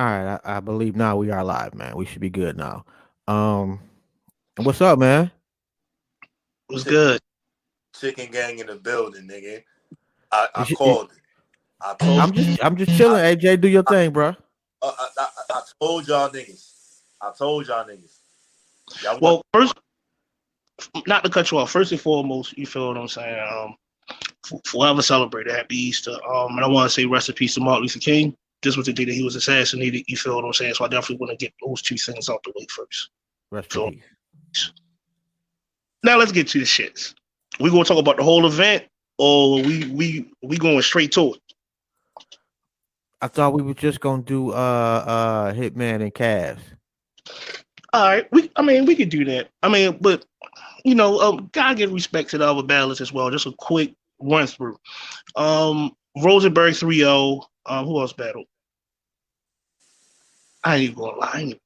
All right, I, I believe now we are live, man. We should be good now. Um, what's up, man? What's good? Chicken gang in the building, nigga. I, I you- called it. I told I'm just, I'm just chilling. AJ, do your thing, bro. uh, I, I, I told y'all niggas. I told y'all niggas. Y'all want- Well, first, not to cut you off. First and foremost, you feel what I'm saying. Um, forever celebrate Happy Easter. Um, and I want to say rest in peace to Martin Luther King. This was the day that he was assassinated. You feel what I'm saying? So I definitely want to get those two things out the way first. Rest Sure. Now let's get to the shits. We gonna talk about the whole event, or we we we going straight to it? I thought we were just gonna do uh uh Hitman and Cavs. All right, we. I mean, we could do that. I mean, but you know, um, gotta give respect to the other battlers as well. Just a quick run through. Um, Rosenberg 3-0. Um, who else battled? I ain't even gonna lie, I ain't,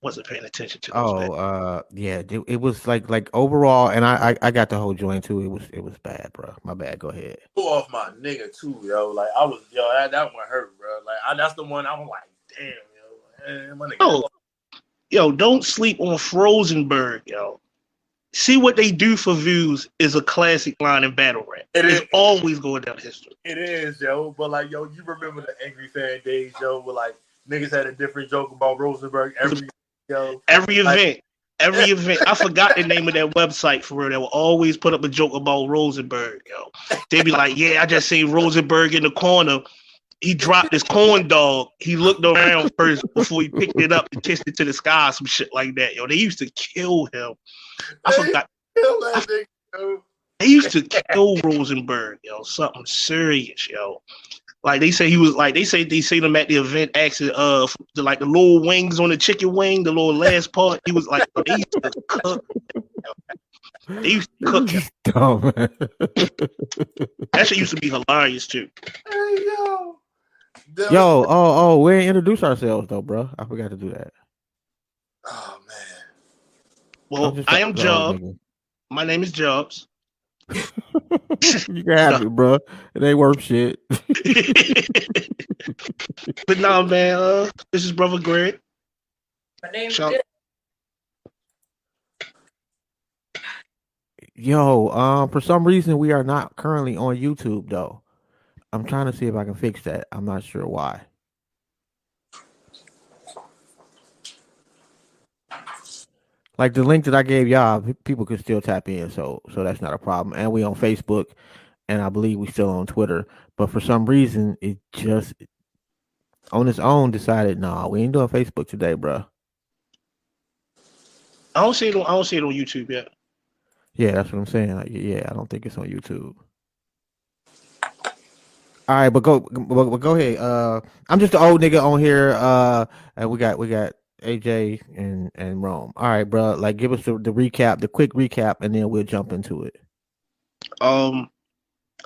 wasn't paying attention to. Oh, battles. uh, yeah, it, it was like like overall, and I, I I got the whole joint too. It was it was bad, bro. My bad. Go ahead. pull off my nigga too, yo. Like I was, yo, that, that one hurt, bro. Like I, that's the one I was like, damn, yo, man, my nigga. Oh, yo, don't sleep on Frozenberg, yo. See what they do for views is a classic line in battle rap. It it's is. always going down history. It is, yo. But like, yo, you remember the angry fan days, yo, where like niggas had a different joke about Rosenberg every, yo. Every Like- event, every event. I forgot the name of that website for real. They will always put up a joke about Rosenberg, yo. they'd be like, "Yeah, I just seen Rosenberg in the corner. He dropped his corn dog. He looked around first before he picked it up and kissed it to the sky, some shit like that, yo. They used to kill him. I forgot. Kill that nigga. They used to kill Rosenberg, yo. Something serious, yo. Like they say he was like they say they seen him at the event asking uh f- the, like the little wings on the chicken wing, the little last part. He was like they used to cook. They used to cook him. Dumb. man. That shit used to be hilarious too. Hey, yo. Them- Yo, oh oh, we didn't introduce ourselves though, bro. I forgot to do that. Oh man. Well, I'm just- I am oh, Job. My name is Jobs. You can have it, bro. It ain't worth shit. but nah, man, uh, this is Brotha Gregg. My name's Shout- Yo, um, for some reason we are not currently on YouTube though. I'm trying to see if I can fix that. I'm not sure why. Like the link that I gave y'all, people could still tap in, so so that's not a problem. And we on Facebook, and I believe we still on Twitter. But for some reason, it just on its own decided, no, we ain't doing Facebook today, bro. I don't see it on I don't see it on YouTube yet. Yeah, that's what I'm saying. Like, yeah, I don't think it's on YouTube. All right, but go, but, but go ahead. Uh, I'm just the old nigga on here. Uh, and we got we got AJ and and Rome. All right, bro. Like, give us the, the recap, the quick recap, and then we'll jump into it. Um,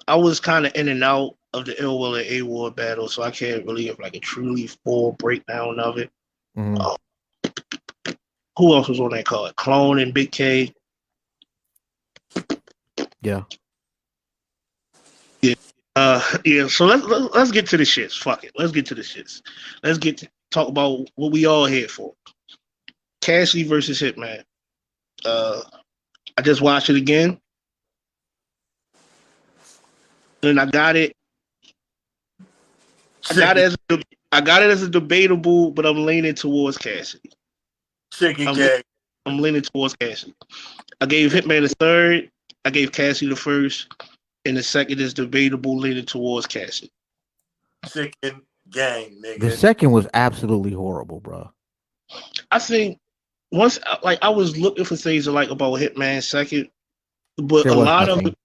I was kind of in and out of the ill will and a war battle, so I can't really have like a truly full breakdown of it. Mhm. Oh. Who else was on that card? Clone and Big K. Yeah. Uh, yeah. So let's let's let's get to the shits. Fuck it. Let's get to the shits. Let's get to talk about what we all here for. Cassie versus Hitman. Uh, I just watched it again, and I got it. I got it as a, I got it as a debatable, but I'm leaning towards Cassidy. Chicken I'm-. I'm leaning towards Cassidy. I gave Hitman the third. I gave Cassidy the first, and the second is debatable, leaning towards Cassidy. Chicken gang, nigga. The second was absolutely horrible, bro. I think once, like, I was looking for things to like about Hitman second, but There a was lot of nothing. it,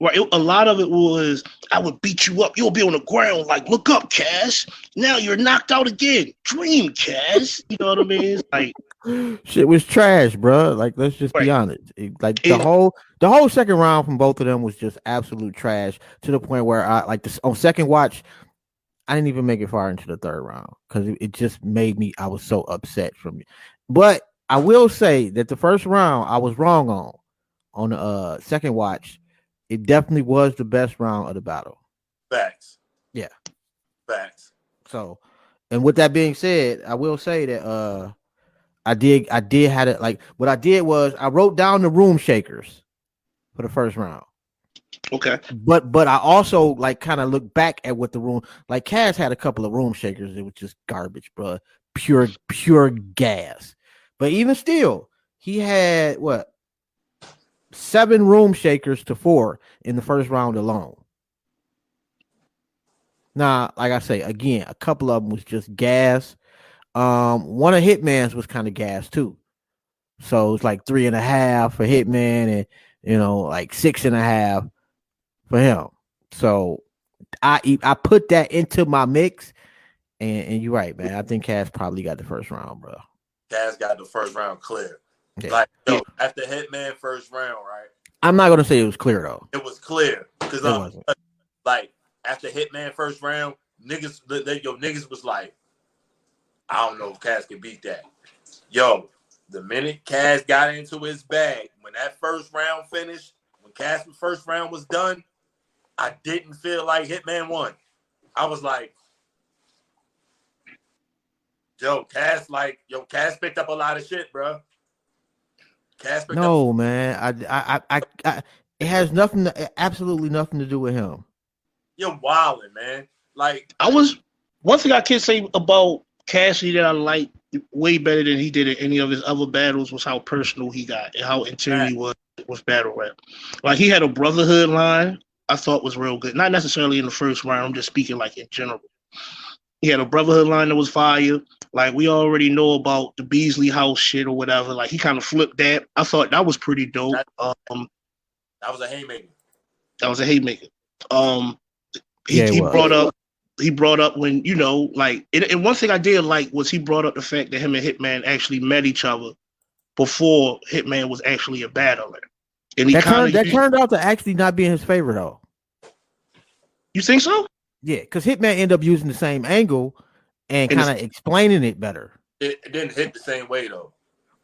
right? It, a lot of it was, I would beat you up. You'll be on the ground, like, look up, Cass. Now you're knocked out again. Dream, Cass. You know what I mean? It's like, Shit was trash, bro. Like, let's just be honest. It- like the Yeah. whole the whole second round from both of them was just absolute trash to the point where I like this on second watch. I didn't even make it far into the third round because it, it just made me. I was so upset from it. But I will say that the first round I was wrong on. On the uh, second watch, it definitely was the best round of the battle. Facts. Yeah. Facts. So And with that being said, I will say that uh I did I did had it like what I did was I wrote down the room shakers for the first round. Okay. But but I also like kind of look back at what the room like Cass had a couple of room shakers. It was just garbage, bro. Pure pure gas. But even still, he had what seven room shakers to four in the first round alone. Now, like I say, again, a couple of them was just gas. Um, one of Hitman's was kind of gas too. So it's like three and a half for Hitman and you know, like six and a half for him. So I I put that into my mix, and, and you're right, man. I think Cass probably got the first round, bro. Cass got the first round clear. Yeah. Like yo, after Hitman first round, right? I'm not gonna say it was clear though. It was clear because um, like after Hitman first round, niggas, they- yo niggas was like, I don't know if Cass can beat that. Yo, the minute Cass got into his bag, when that first round finished, when Cass' first round was done, I didn't feel like Hitman won. I was like, yo, Cass, like, yo, Cass picked up a lot of shit, bro. Cass picked up No, man. I, I, I, I, I it has nothing, to, absolutely nothing to do with him. you're wilding, man. Like, I was one thing I can say about Cassidy that I like way better than he did in any of his other battles was how personal he got and how intimate he was with battle rap. Like he had a brotherhood line I thought was real good. Not necessarily in the first round. I'm just speaking like in general. He had a brotherhood line that was fire. Like we already know about the Beasley House shit or whatever. Like he kind of flipped that. I thought that was pretty dope. Um, that was a haymaker. that was a haymaker. Um, he, Yeah, he was. brought up he brought up when you know like and, and one thing I did like was he brought up the fact that him and Hitman actually met each other before Hitman was actually a battler. And he That turned, of that turned out to actually not be in his favor though. you think so? Yeah, because Hitman ended up using the same angle and And kind of explaining it better. It, it didn't hit the same way though.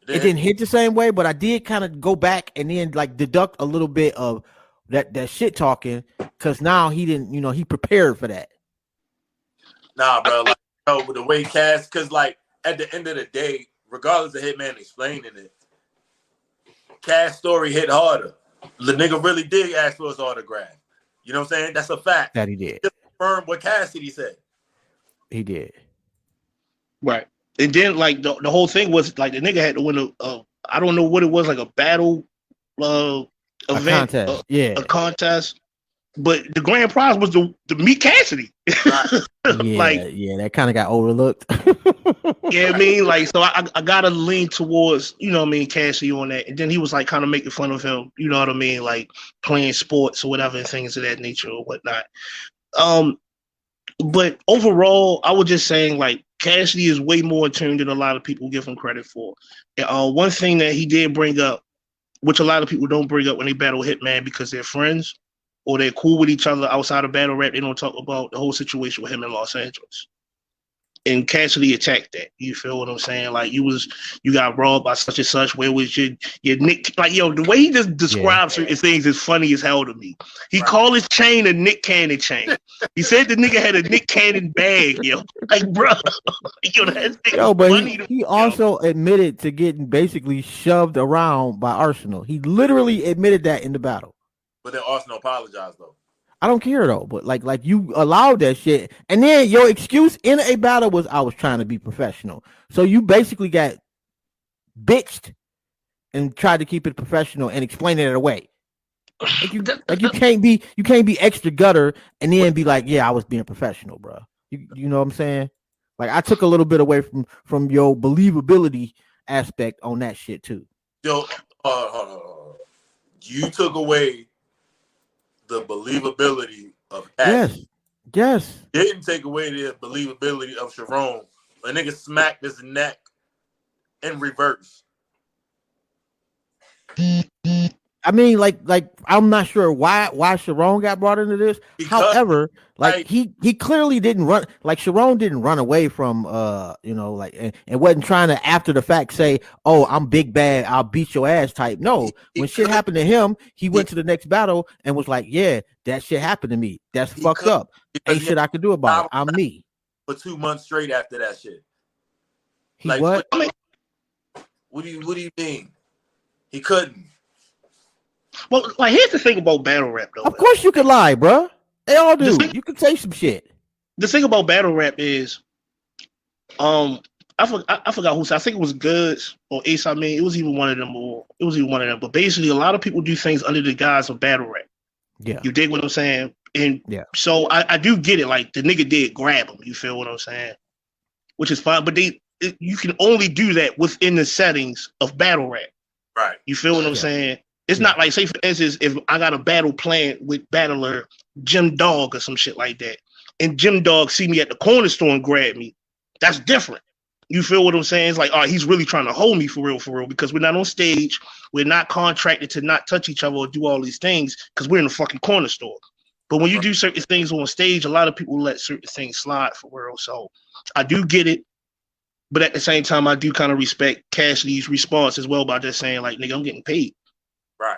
It didn't hit the same way, but I did kind of go back and then like deduct a little bit of that that shit talking because now he didn't, you know, he prepared for that. Nah, bro. Like, yo, with the way Cass, because like at the end of the day, regardless of Hitman explaining it, Cass' story hit harder. The nigga really did ask for his autograph. You know what I'm saying? That's a fact. That he did. Confirm what Cassidy said. He did. Right. And then like the, the whole thing was like the nigga had to win a, a I don't know what it was like a battle uh A event contest. uh, yeah. a contest. But the grand prize was the the meet Cassidy. yeah. like yeah, that kind of got overlooked. Yeah, I mean, like, so I, I gotta lean towards, you know, what I mean, Cassidy on that, and then he was like kind of making fun of him, you know what I mean, like playing sports or whatever, and things of that nature or whatnot. Um, but overall, I was just saying, like, Cassidy is way more attuned than a lot of people give him credit for. Uh, one thing that he did bring up, which a lot of people don't bring up when they battle Hitman because they're friends or they're cool with each other outside of battle rap, they don't talk about the whole situation with him in Los Angeles and Cassidy attacked that. You feel what I'm saying? Like you was you got robbed by such and such. Where was your your Nick? Like yo, the way he just describes certain things is funny as hell to me. He Right. called his chain a Nick Cannon chain. he said the nigga had a Nick Cannon bag. Yo, like bro, yo, that's Yo, but funny he, he me, yo. also admitted to getting basically shoved around by Arsenal. He literally admitted that in the battle. But then Arsenal apologized though. I don't care though, but like like you allowed that shit, and then your excuse in a battle was I was trying to be professional. So you basically got bitched and tried to keep it professional and explain it away. Like you, like you can't be you can't be extra gutter and then be like, yeah, I was being professional, bro. You you know what I'm saying? Like I took a little bit away from from your believability aspect on that shit too. Yo, uh, uh, uh, you took away the believability of Cass. Yes, yes. Didn't take away the believability of Sharon. A nigga smacked his neck in reverse. I mean, like, like I'm not sure why why Sharon got brought into this. Because- However, like like- he he clearly didn't run. Like Sharon didn't run away from uh you know like and, and wasn't trying to after the fact say oh I'm big bad I'll beat your ass type. No, He when shit could- happened to him, he went to the next battle and was like, yeah, that shit happened to me. That's fucked could- up. Ain't shit I could do about it. I'm me. for two months straight after that shit. He Like, what? Mean, What do you What do you mean? He couldn't. Well, like here's the thing about battle rap though. Of course you can lie, bruh. They all do. Just think- You can say some shit. the thing about battle rap is, um, I, for, I, I forgot who said. I think it was Goodz or Ace. I mean, it was even one of them, or it was even one of them. But basically, a lot of people do things under the guise of battle rap. Yeah. You dig what I'm saying? And Yeah. so I, I do get it. Like the nigga did grab him. You feel what I'm saying? Which is fine. But they, it, you can only do that within the settings of battle rap. Right. You feel what I'm Yeah. saying? It's not like, say, for instance, if I got a battle plan with battler Jim Dog or some shit like that, and Jim Dog see me at the corner store and grab me, that's different. You feel what I'm saying? It's like, oh, he's really trying to hold me for real, for real, because we're not on stage. We're not contracted to not touch each other or do all these things because we're in the fucking corner store. But when you do certain things on stage, a lot of people let certain things slide for real. So I do get it. But at the same time, I do kind of respect Cassidy's response as well by just saying, like, nigga, I'm getting paid. Right.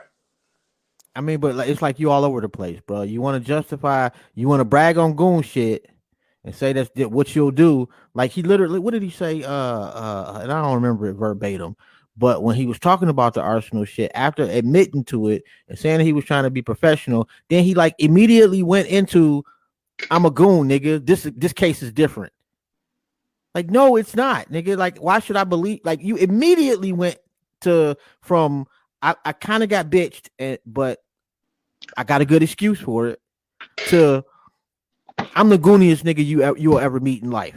I mean, but like, it's like you all over the place, bro. You want to justify, you want to brag on goon shit and say that's what you'll do. Like he literally, what did he say? Uh, uh, and I don't remember it verbatim, but when he was talking about the Arsenal shit, after admitting to it and saying he was trying to be professional, then he like immediately went into, "I'm a goon, nigga. This this case is different." Like, no, it's not, nigga. Like, why should I believe? Like, you immediately went to from I, I kind of got bitched, and, but I got a good excuse for it. To I'm the gooniest nigga you you will ever meet in life.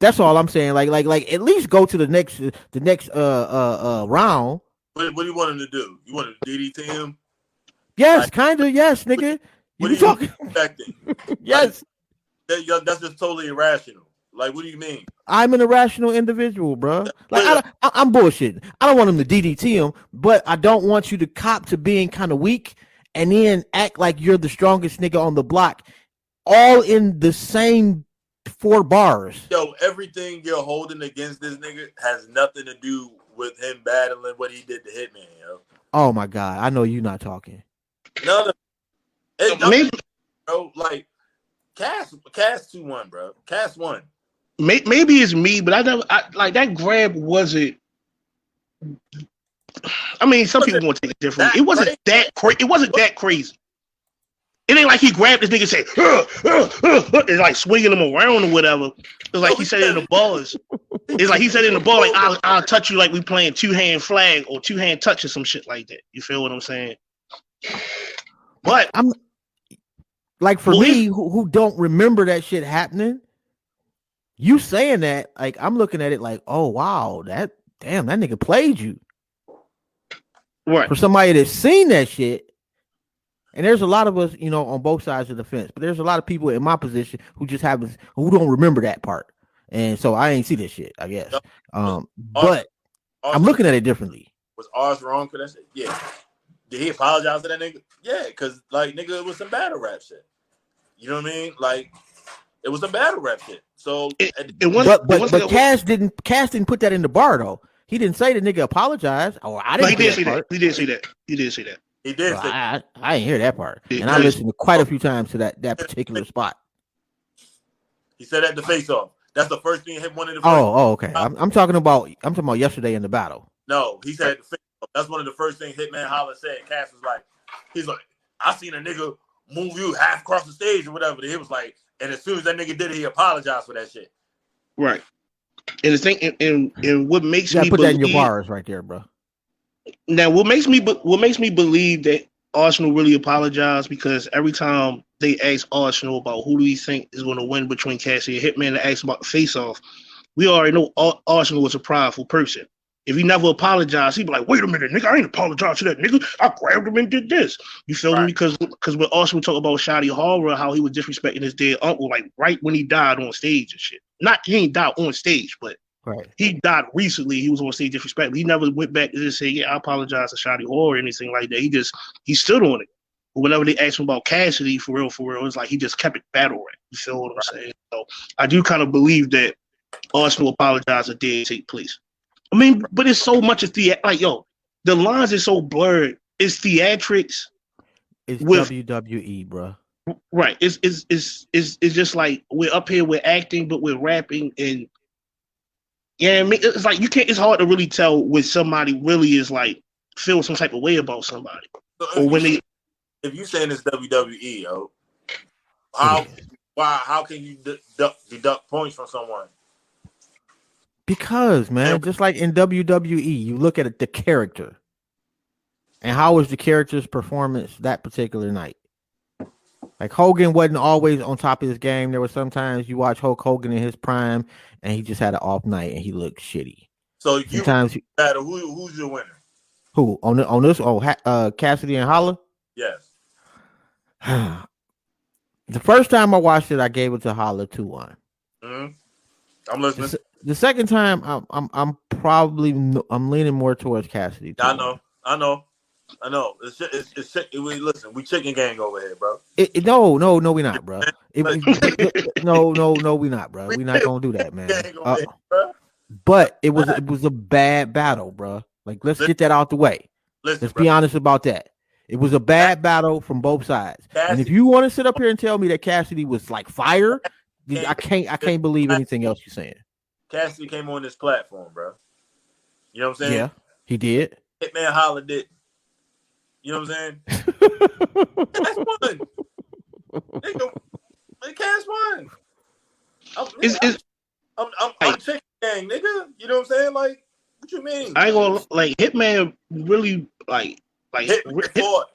That's all I'm saying. Like like like at least go to the next the next uh uh uh round. What, what do you want him to do? You want to DDT him? Yes, Like- kind of. Yes, nigga. What You you talking? yes, That, that's just totally irrational. Like, what do you mean? I'm an irrational individual, bro. Like I, I, I'm bullshitting. I don't want him to DDT him, but I don't want you to cop to being kind of weak and then act like you're the strongest nigga on the block, all in the same four bars. Yo, everything you're holding against this nigga has nothing to do with him battling what he did to Hitman, yo. Oh my god, I know you're not talking. None of it, nothing, Maybe, bro. Like, cast, Cass two one, bro. Cast one. May, maybe it's me, but I never I, like that grab wasn't. I mean, some people want to take it differently. It wasn't that crazy. It wasn't that crazy. It ain't like he grabbed this nigga and said, "Huh, huh, huh, huh," and like swinging him around or whatever. It's like he said it in the bars. It's like he said it in the ball, like I'll, I'll touch you like we playing two hand flag or two hand touch or some shit like that. You feel what I'm saying? But I'm Like for Well, me, who, who don't remember that shit happening, you saying that, like I'm looking at it like, oh wow, that damn that nigga played you. right, For somebody that's seen that shit, and there's a lot of us, you know, on both sides of the fence, but there's a lot of people in my position who just haven't who don't remember that part. And so I ain't see this shit, I guess. Um, but I'm looking at it differently. Was ours wrong for that shit? Yeah. Did he apologize to that nigga? Yeah, because like nigga, it was some battle rap shit. You know what I mean? Like it was a battle rap shit. So It- it was. But it but was but Cass didn't Cass didn't put that in the bar though. He didn't say the nigga apologized. Or I didn't he hear did say part. that. He did say that. He did say that. he did Well, say I, I, I didn't hear that part, and I please. listened quite a few times to that that particular spot. he said at the face off. That's the first thing hit one of the oh, first, Oh, oh, okay. I'm, I'm talking about I'm talking about yesterday in the battle. No, he said at the face off. That's one of the first things Hitman Holla said. Cass was like, he's like, I seen a nigga move you half across the stage or whatever. He was like, and as soon as that nigga did it, he apologized for that shit. Right. And the thing, and, and, and what makes You me put that in your bars right there, bro. now, what makes me, be- what makes me believe that Arsenal really apologized because every time they ask Arsenal about who do we think is going to win between Cassie and Hitman, they ask about the face-off. We already know Arsenal was a prideful person. If he never apologized, he'd be like, "Wait a minute, nigga, I ain't apologized to that nigga. I grabbed him and did this." You feel me? Right. Because because when Arsenal talk about Shotty Horroh, how he was disrespecting his dead uncle, like right when he died on stage and shit. Not he ain't died on stage, but Right. he died recently. He was on stage disrespect. He never went back to just say, "Yeah, I apologize to Shotty Horroh" or anything like that. He just he stood on it. But whenever they asked him about Cassidy, for real, for real, it's like he just kept it battle rap. You feel what I'm saying? So I do kind of believe that Arsenal apologized or did take place. I mean, but it's so much of the like, yo, the lines are so blurred. It's theatrics, It's With- WWE, bro. Right. It's it's it's it's it's just like we're up here, we're acting, but we're rapping and yeah, I mean, it's like you can't. It's hard to really tell when somebody really is like feel some type of way about somebody, So or when you, they. if you saying it's WWE, yo, how why how can you deduct, deduct points from someone? Because man, just like in WWE, you look at the character, and how was the character's performance that particular night. Like Hogan wasn't always on top of his game. There were sometimes you watch Hulk Hogan in his prime, and he just had an off night and he looked shitty. So you Sometimes you- matter who who's your winner? who on the, on this oh ha, uh Cassidy and Holla. Yes. the first time I watched it, I gave it to Holla two one. hmm I'm listening. The second time, I'm I'm I'm probably I'm leaning more towards Cassidy. I know. I know. I know. It's it's, it's chick- we listen. We chicken gang over here, bro. It, it- no, no, no, we not, bro. It, it- no, no, no, we not, bro. We not gonna do that, man. Uh, but it was it was a bad battle, bro. Like let's get that out the way. Listen, Let's bro. be honest about that. It was a bad battle from both sides. And if you want to sit up here and tell me that Cassidy was like fire, I can't I can't believe anything else you're saying. Cassidy came on this platform, bro. You know what I'm saying? Yeah, he did. Hitman Holla did. You know what I'm saying? Cass won. Nigga, man, Cass won. I'm, It's, it's, I'm, I'm, I'm chicken gang, nigga. You know what I'm saying? Like, what you mean? I ain't gonna like Hitman really like like Hitman Hit, fought.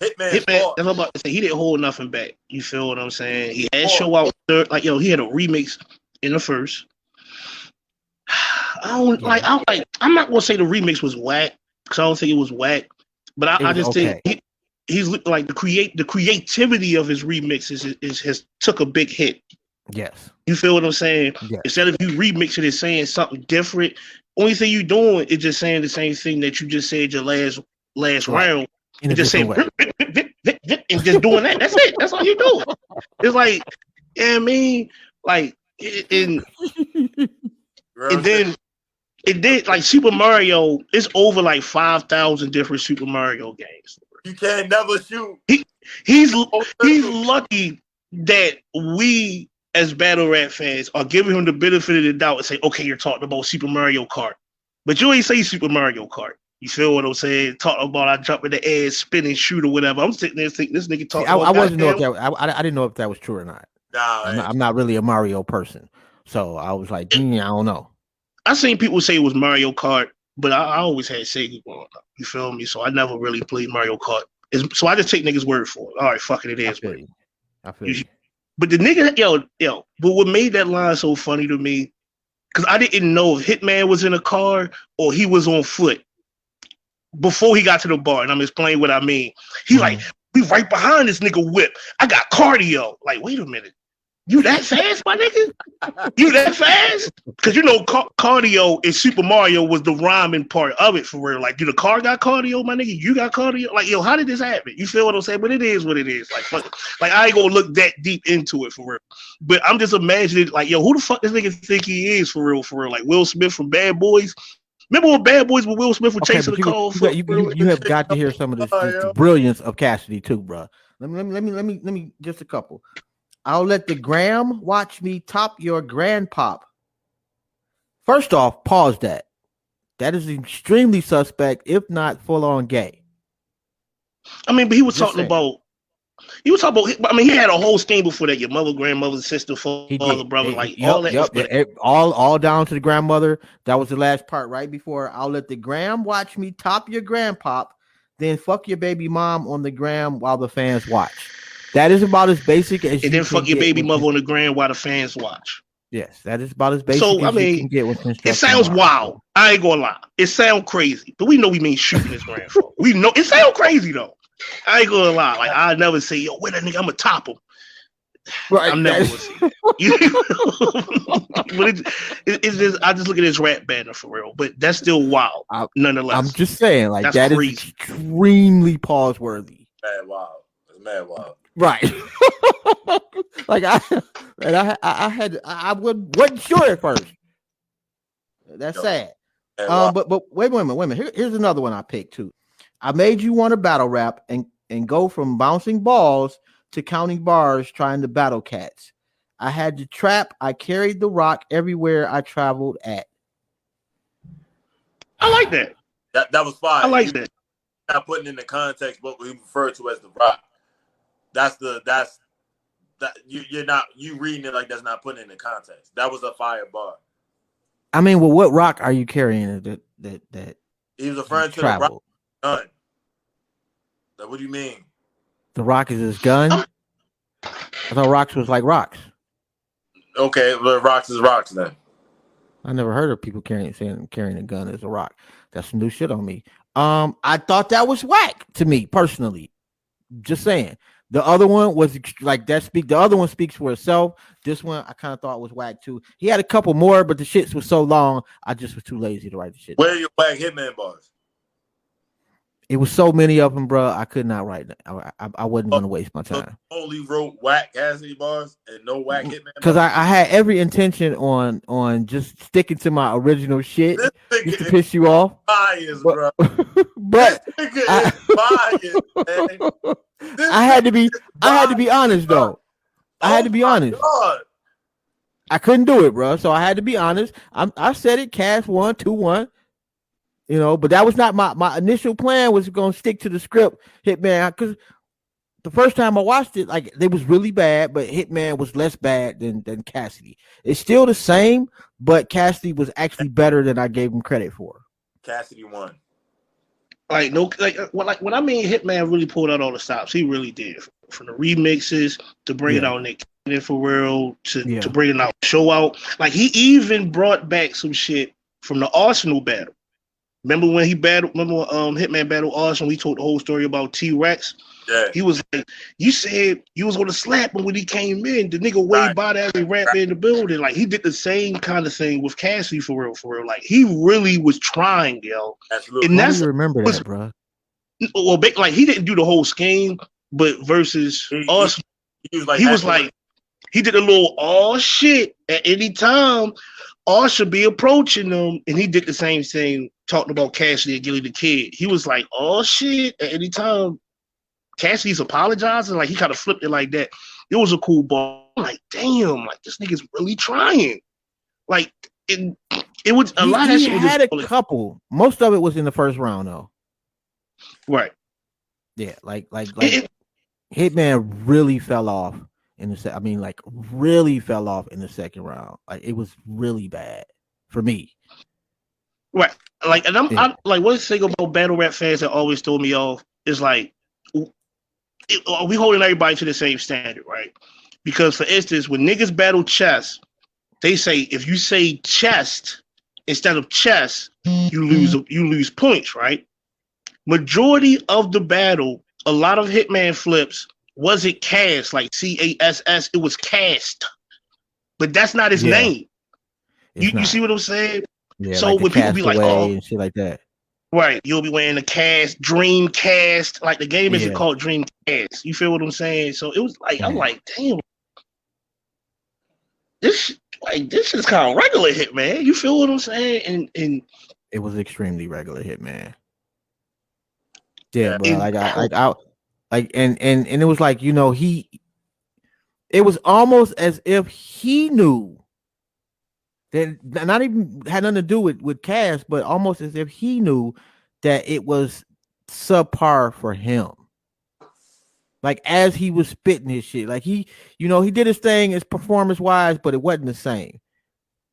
Hitman Hitman. fought. That's what I'm about to say. He didn't hold nothing back. You feel what I'm saying? He had Fought. show out third. Like yo, he had a remix in the first. I don't Yeah. like. I don't like. I'm not gonna say the remix was whack because I don't think it was whack. But I, I just okay. think he, he's like the create the creativity of his remixes is, is has took a big hit. yes. You feel what I'm saying? Yes. Instead of you remixing and saying something different, only thing you doing is just saying the same thing that you just said your last last Right. round. In And just saying and just doing that. That's it. That's all you do. It's like, yeah, I mean, like, it- and You know what and then it did like Super Mario. It's over like five thousand different Super Mario games. You can't never shoot. He, He's he's lucky that we as battle rap fans are giving him the benefit of the doubt and say, okay, you're talking about Super Mario Kart, but you ain't say Super Mario Kart. You feel what I'm saying? Talking about I jump in the air, spin and shoot or whatever. I'm sitting there thinking this nigga See, talking I, about I wasn't know if that I, I I didn't know if that was true or not. Nah, I'm not, I'm not really a Mario person, so I was like, mm, I don't know. I seen people say it was Mario Kart, but I, I always had Sega growing up. You feel me? So I never really played Mario Kart. It's, so I just take niggas' word for it. All right, fuck it, it I feel. I feel You- but the nigga, yo, yo, but what made that line so funny to me, because I didn't know if Hitman was in a car or he was on foot before he got to the bar. And I'm explaining what I mean. He Mhm. like, we right behind this nigga whip. I got cardio. Like, wait a minute. You that fast, my nigga? You that fast? Because you know, ca- cardio in Super Mario was the rhyming part of it for real. Like, do the car got cardio, my nigga? You got cardio? Like, yo, how did this happen? You feel what I'm saying? But it is what it is. Like, fuck, like I ain't gonna look that deep into it for real. But I'm just imagining, like, yo, who the fuck this nigga think he is for real? For real, like Will Smith from Bad Boys. Remember when Bad Boys with Will Smith were Okay, chasing the you, car? you, you, you, you have got to hear some of this, Oh, this- the yeah. brilliance of Cassidy too, bro. Let me let me let me let me let me just a couple. I'll let the gram watch me top your grandpop. First off, pause that. That is extremely suspect, if not full on gay. I mean, but he was Just talking saying. about. He was talking about. I mean, he had a whole thing before that. Your mother, grandmother, sister, He father, did. brother, He- like yep, all that. yep, all all down to the grandmother. That was the last part right before I'll let the gram watch me top your grandpop, then fuck your baby mom on the gram while the fans watch. That is about as basic as you and then can fuck your baby mother on the ground while the fans watch. Yes, that is about as basic So, as I you mean, can get with It sounds art. wild. I ain't gonna lie. It sounds crazy, but we know we mean shooting his grandfather. we know it sounds crazy though. I ain't gonna lie. Like I never say, yo, wait that nigga, I'm gonna top him. Right, I'm never that's- gonna say that. But it, it, it's just I just look at his rap banner for real. But that's still wild, I- nonetheless. I'm just saying, like That's that is crazy. extremely pause worthy. Mad wild. It's mad wild. Right. like I and I I I had I I would wasn't sure at first. That's sad. Um, but but wait, wait a minute, wait a minute. Here, here's another one I picked too. I made you want to battle rap and and go from bouncing balls to counting bars trying to battle cats. I had to trap. I carried the rock everywhere I traveled at. I like that. That that was fine. I like that. Not putting in the context what we refer to as the rock. That's the that's that you you're not you reading it like that's not putting it in the context. That was a fire bar. I mean, well, what rock are you carrying that that that He was referring to the rock gun. Like, what do you mean? The rock is his gun. I thought rocks was like rocks. Okay, well, rocks is rocks then. I never heard of people carrying saying carrying a gun as a rock. That's some new shit on me. Um, I thought that was whack to me personally. Just saying. The other one was like that. Speak. The other one speaks for itself. This one I kind of thought was whack too. He had a couple more, but the shits was so long. I just was too lazy to write the shit. Where are your whack hitman bars? It was so many of them, bro. I could not write. I, I, I wasn't gonna waste my time only wrote whack Cassidy bars and no whack hitman. because? I, I had every intention on on just sticking to my original shit just to is piss you off. But- bro. but I- is biased, man. This I had to be I had to be honest though. I had to be Oh honest. God. I couldn't do it, bro. So I had to be honest. I I said it, cast one, two, one. You know, but that was not my my initial plan. Was going to stick to the script, Hitman, because the first time I watched it, like it was really bad, but Hitman was less bad than than Cassidy. It's still the same, but Cassidy was actually better than I gave him credit for. Cassidy won. Like no, like uh, when like when I mean Hitman really pulled out all the stops, he really did. From the remixes to bringing Yeah. out Nick Cannon for real to Yeah. to bringing out show out. Like he even brought back some shit from the Arsenal battle. Remember when he battled? Remember when, um Hitman battled Arsenal? We told the whole story about T Rex. Yeah. He was like, "You said you was gonna slap him when he came in." The nigga way Right. by that and rap in the building. Like he did the same kind of thing with Cassidy for real, for real. Like he really was trying, yo. Absolutely. And that's you remember was- that, bro? well, like he didn't do the whole scheme, but versus He- he- us, he was like, he was like, he did a little all shit at any time. All should be approaching them, and he did the same thing, talking about Cassidy and Gillie the Kid. He was like, oh shit at any time. Cassidy's apologizing, like he kind of flipped it like that. It was a cool ball. I'm like, damn, like this nigga's really trying. Like it, it was a He, lot of that he had a couple. Most of it was in the first round, though. right. Yeah, like like like It- Hitman really fell off in the se- I mean, like really fell off in the second round. Like it was really bad for me. Right. Like, and I'm, Yeah. I'm like, one thing about battle rap fans that always throw me off is like, it, are we holding everybody to the same standard, right? Because, for instance, when niggas battle chess, they say if you say chest instead of chess, you lose you lose points, right? Majority of the battle, a lot of Hitman flips wasn't cast like C A S S. It was cast, but that's not his Yeah. name. It's You, you see what I'm saying? yeah, so like when people be like, oh, and shit like that. Right, you'll be wearing the cast, Dreamcast. Like the game isn't Yeah. called Dream Cast. You feel what I'm saying? So it was like I'm like, damn, this like this is kind of regular hit, man. You feel what I'm saying? And and It was extremely regular Hitman. Yeah, Yeah. Like I like I like and and and it was like you know he. It was almost as if he knew that not even had nothing to do with with Cass, but almost as if he knew that it was subpar for him. Like as he was spitting his shit, like he, you know, he did his thing as performance wise, but it wasn't the same.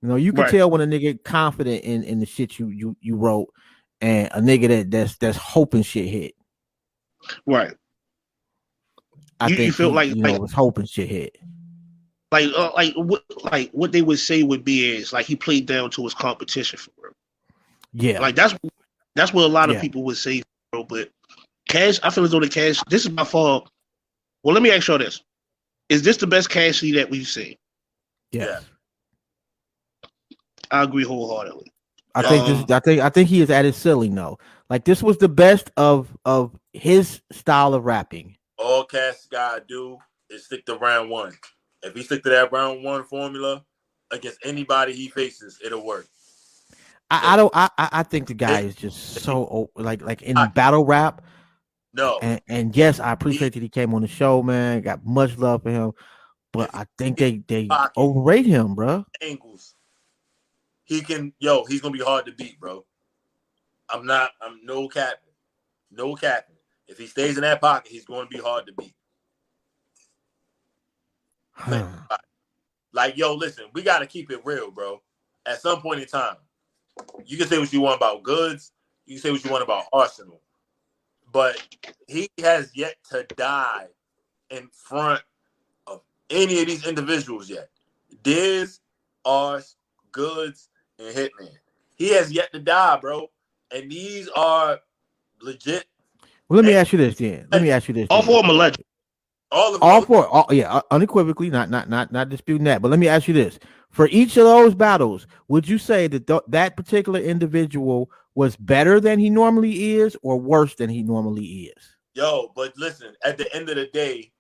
You know, you can Right. tell when a nigga confident in in the shit you you you wrote, and a nigga that that's that's hoping shit hit. right, I You- you feel he, like- you know like- was hoping shit hit. like uh, like what like what they would say would be is like he played down to his competition for real. Yeah, Like that's that's what a lot of Yeah. people would say, bro. But Cash, I feel as though the Cash. This is my fault. Well, let me ask you this: Is this the best Cassidy that we've seen? yeah. I agree wholeheartedly. I think Um, this. I think I think he is at his ceiling though. Like this was the best of of his style of rapping. All Cass gotta do is stick to round one. If he stick to that round one formula against anybody he faces, it'll work. I, I don't. I I think the guy is just so like like in battle rap. No. And, and yes, I appreciate that he came on the show, man. Got much love for him, but I think they they overrate him, bro. angles. He can, yo, he's gonna be hard to beat, bro. I'm not, I'm no capping, no capping. If he stays in that pocket, he's going to be hard to beat. Hmm. Like, yo, listen, we got to keep it real, bro. At some point in time, you can say what you want about Goodz, you can say what you want about Arsenal, but he has yet to die in front of any of these individuals yet. Diz, Ars, Goodz, and Hitman. He has yet to die, bro. And these are legit. Well, let me ask you this, then. Let me ask you this. All then. four of them are legend. All of all four all, yeah uh, unequivocally not not not not disputing that but let me ask you this for each of those battles would you say that th- that particular individual was better than he normally is or worse than he normally is Yo, but listen, at the end of the day,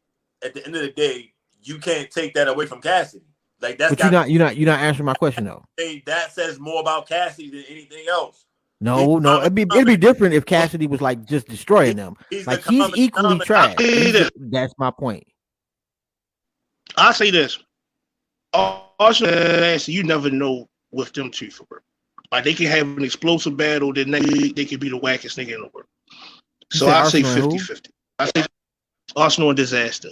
at the end of the day, you can't take that away from Cassidy. Like that's but you're not you're not you're not answering my question though that says more about Cassidy than anything else. No no it'd be it'd be different if Cassidy was like just destroying them He's like he's equally trash I'll say He's- this. that's my point I say this. Arsenal, you never know with them two for real. Like they can have an explosive battle, then they, they could be the wackest nigga in the world. So I say Arsenal and 50 who? 50. I say Arsenal and Dizaster.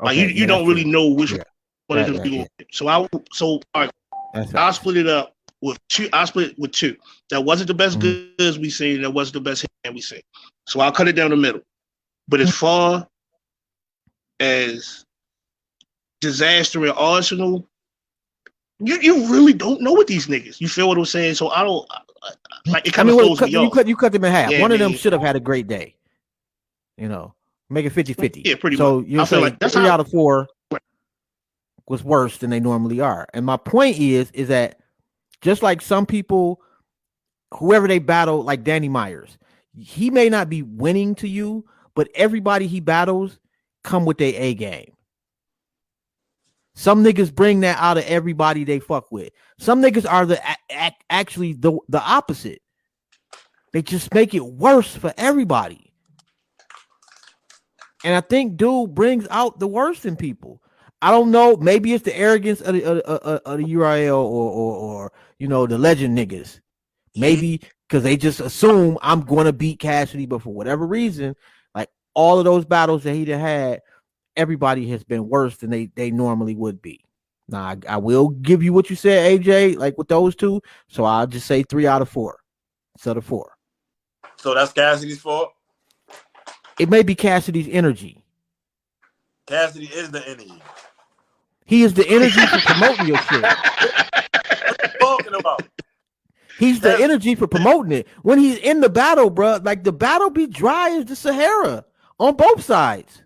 like you, you yeah, don't really know which Yeah. one of them yeah. So I so all right, I'll right. split it up with two. I split with two. That wasn't the best Mhm. Goodz we seen. That wasn't the best hit we seen. So I'll cut it down the middle. But as far as Dizaster and Arsenal, you, you really don't know what these niggas. You feel what I'm saying? So I don't I- I- like it I kind mean, of wait, throws cut, you cut you cut them in half. Yeah, One of them should have had a great day. You know, make it 50-50. Yeah, pretty so much. you I feel like that's three how- out of four was worse than they normally are. And my point is, is that just like some people, whoever they battle, like Danny Myers, he may not be winning to you, but everybody he battles come with their A game. Some niggas bring that out of everybody they fuck with. Some niggas are the a- actually the the opposite. They just make it worse for everybody. And I think dude brings out the worst in people. I don't know. Maybe it's the arrogance of the, of, of, of the URL or, or or you know the legend niggas. Maybe because they just assume I'm going to beat Cassidy, but for whatever reason, like all of those battles that he had, everybody has been worse than they they normally would be. Now I, I will give you what you said, AJ, like with those two. So I'll just say three out of four instead of four. So that's Cassidy's fault. It may be Cassidy's energy. Cassidy is the enemy. He is the energy for promoting your shit. What you talking about? He's the energy for promoting it. When he's in the battle, bro, like the battle be dry as the Sahara on both sides.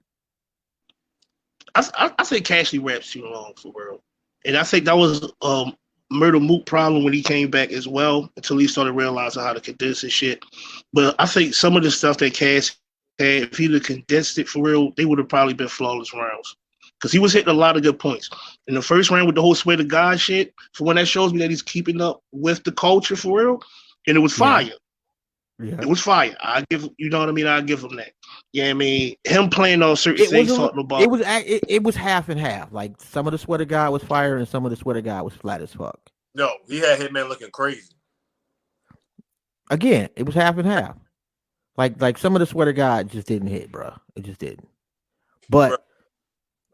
I, I, I say Cashley raps too long for real, and I think that was um Murda Mook problem when he came back as well until he started realizing how to condense his shit. But I think some of the stuff that Cash had, if he'd have condensed it for real, they would have probably been flawless rounds. Because he was hitting a lot of good points. In the first round with the whole swear to God shit, for when that shows me that he's keeping up with the culture for real, and it was fire. Yeah. It was fire. I give you know what I mean. I give him that. Yeah, I mean him playing on certain It things, was, talking about it was it, it was half and half. Like some of the sweater guy was fire and some of the sweater guy was flat as fuck. No, he had Hitman looking crazy. Again, it was half and half. Like like some of the sweater guy just didn't hit, bro. It just didn't. But Bruh.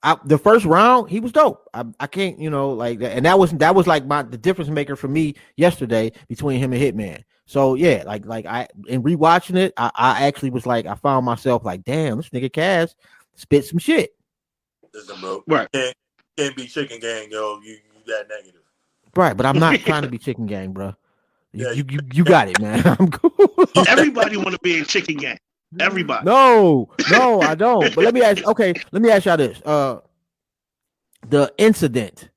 I, the first round, he was dope. I, I can't, you know, like, and that was that was like my the difference maker for me yesterday between him and Hitman. So yeah, like like I in rewatching it, I, I actually was like, I found myself like, damn, this nigga Cass spit some shit. Listen, bro. Right. Can't, can't be chicken gang, yo. You, you that negative. Right, but I'm not trying to be chicken gang, bro. You, Yeah, you, you, you got it, man. I'm cool. Everybody want to be in chicken gang. Everybody. no, no, I don't. But let me ask. Okay, let me ask y'all this. Uh, the incident.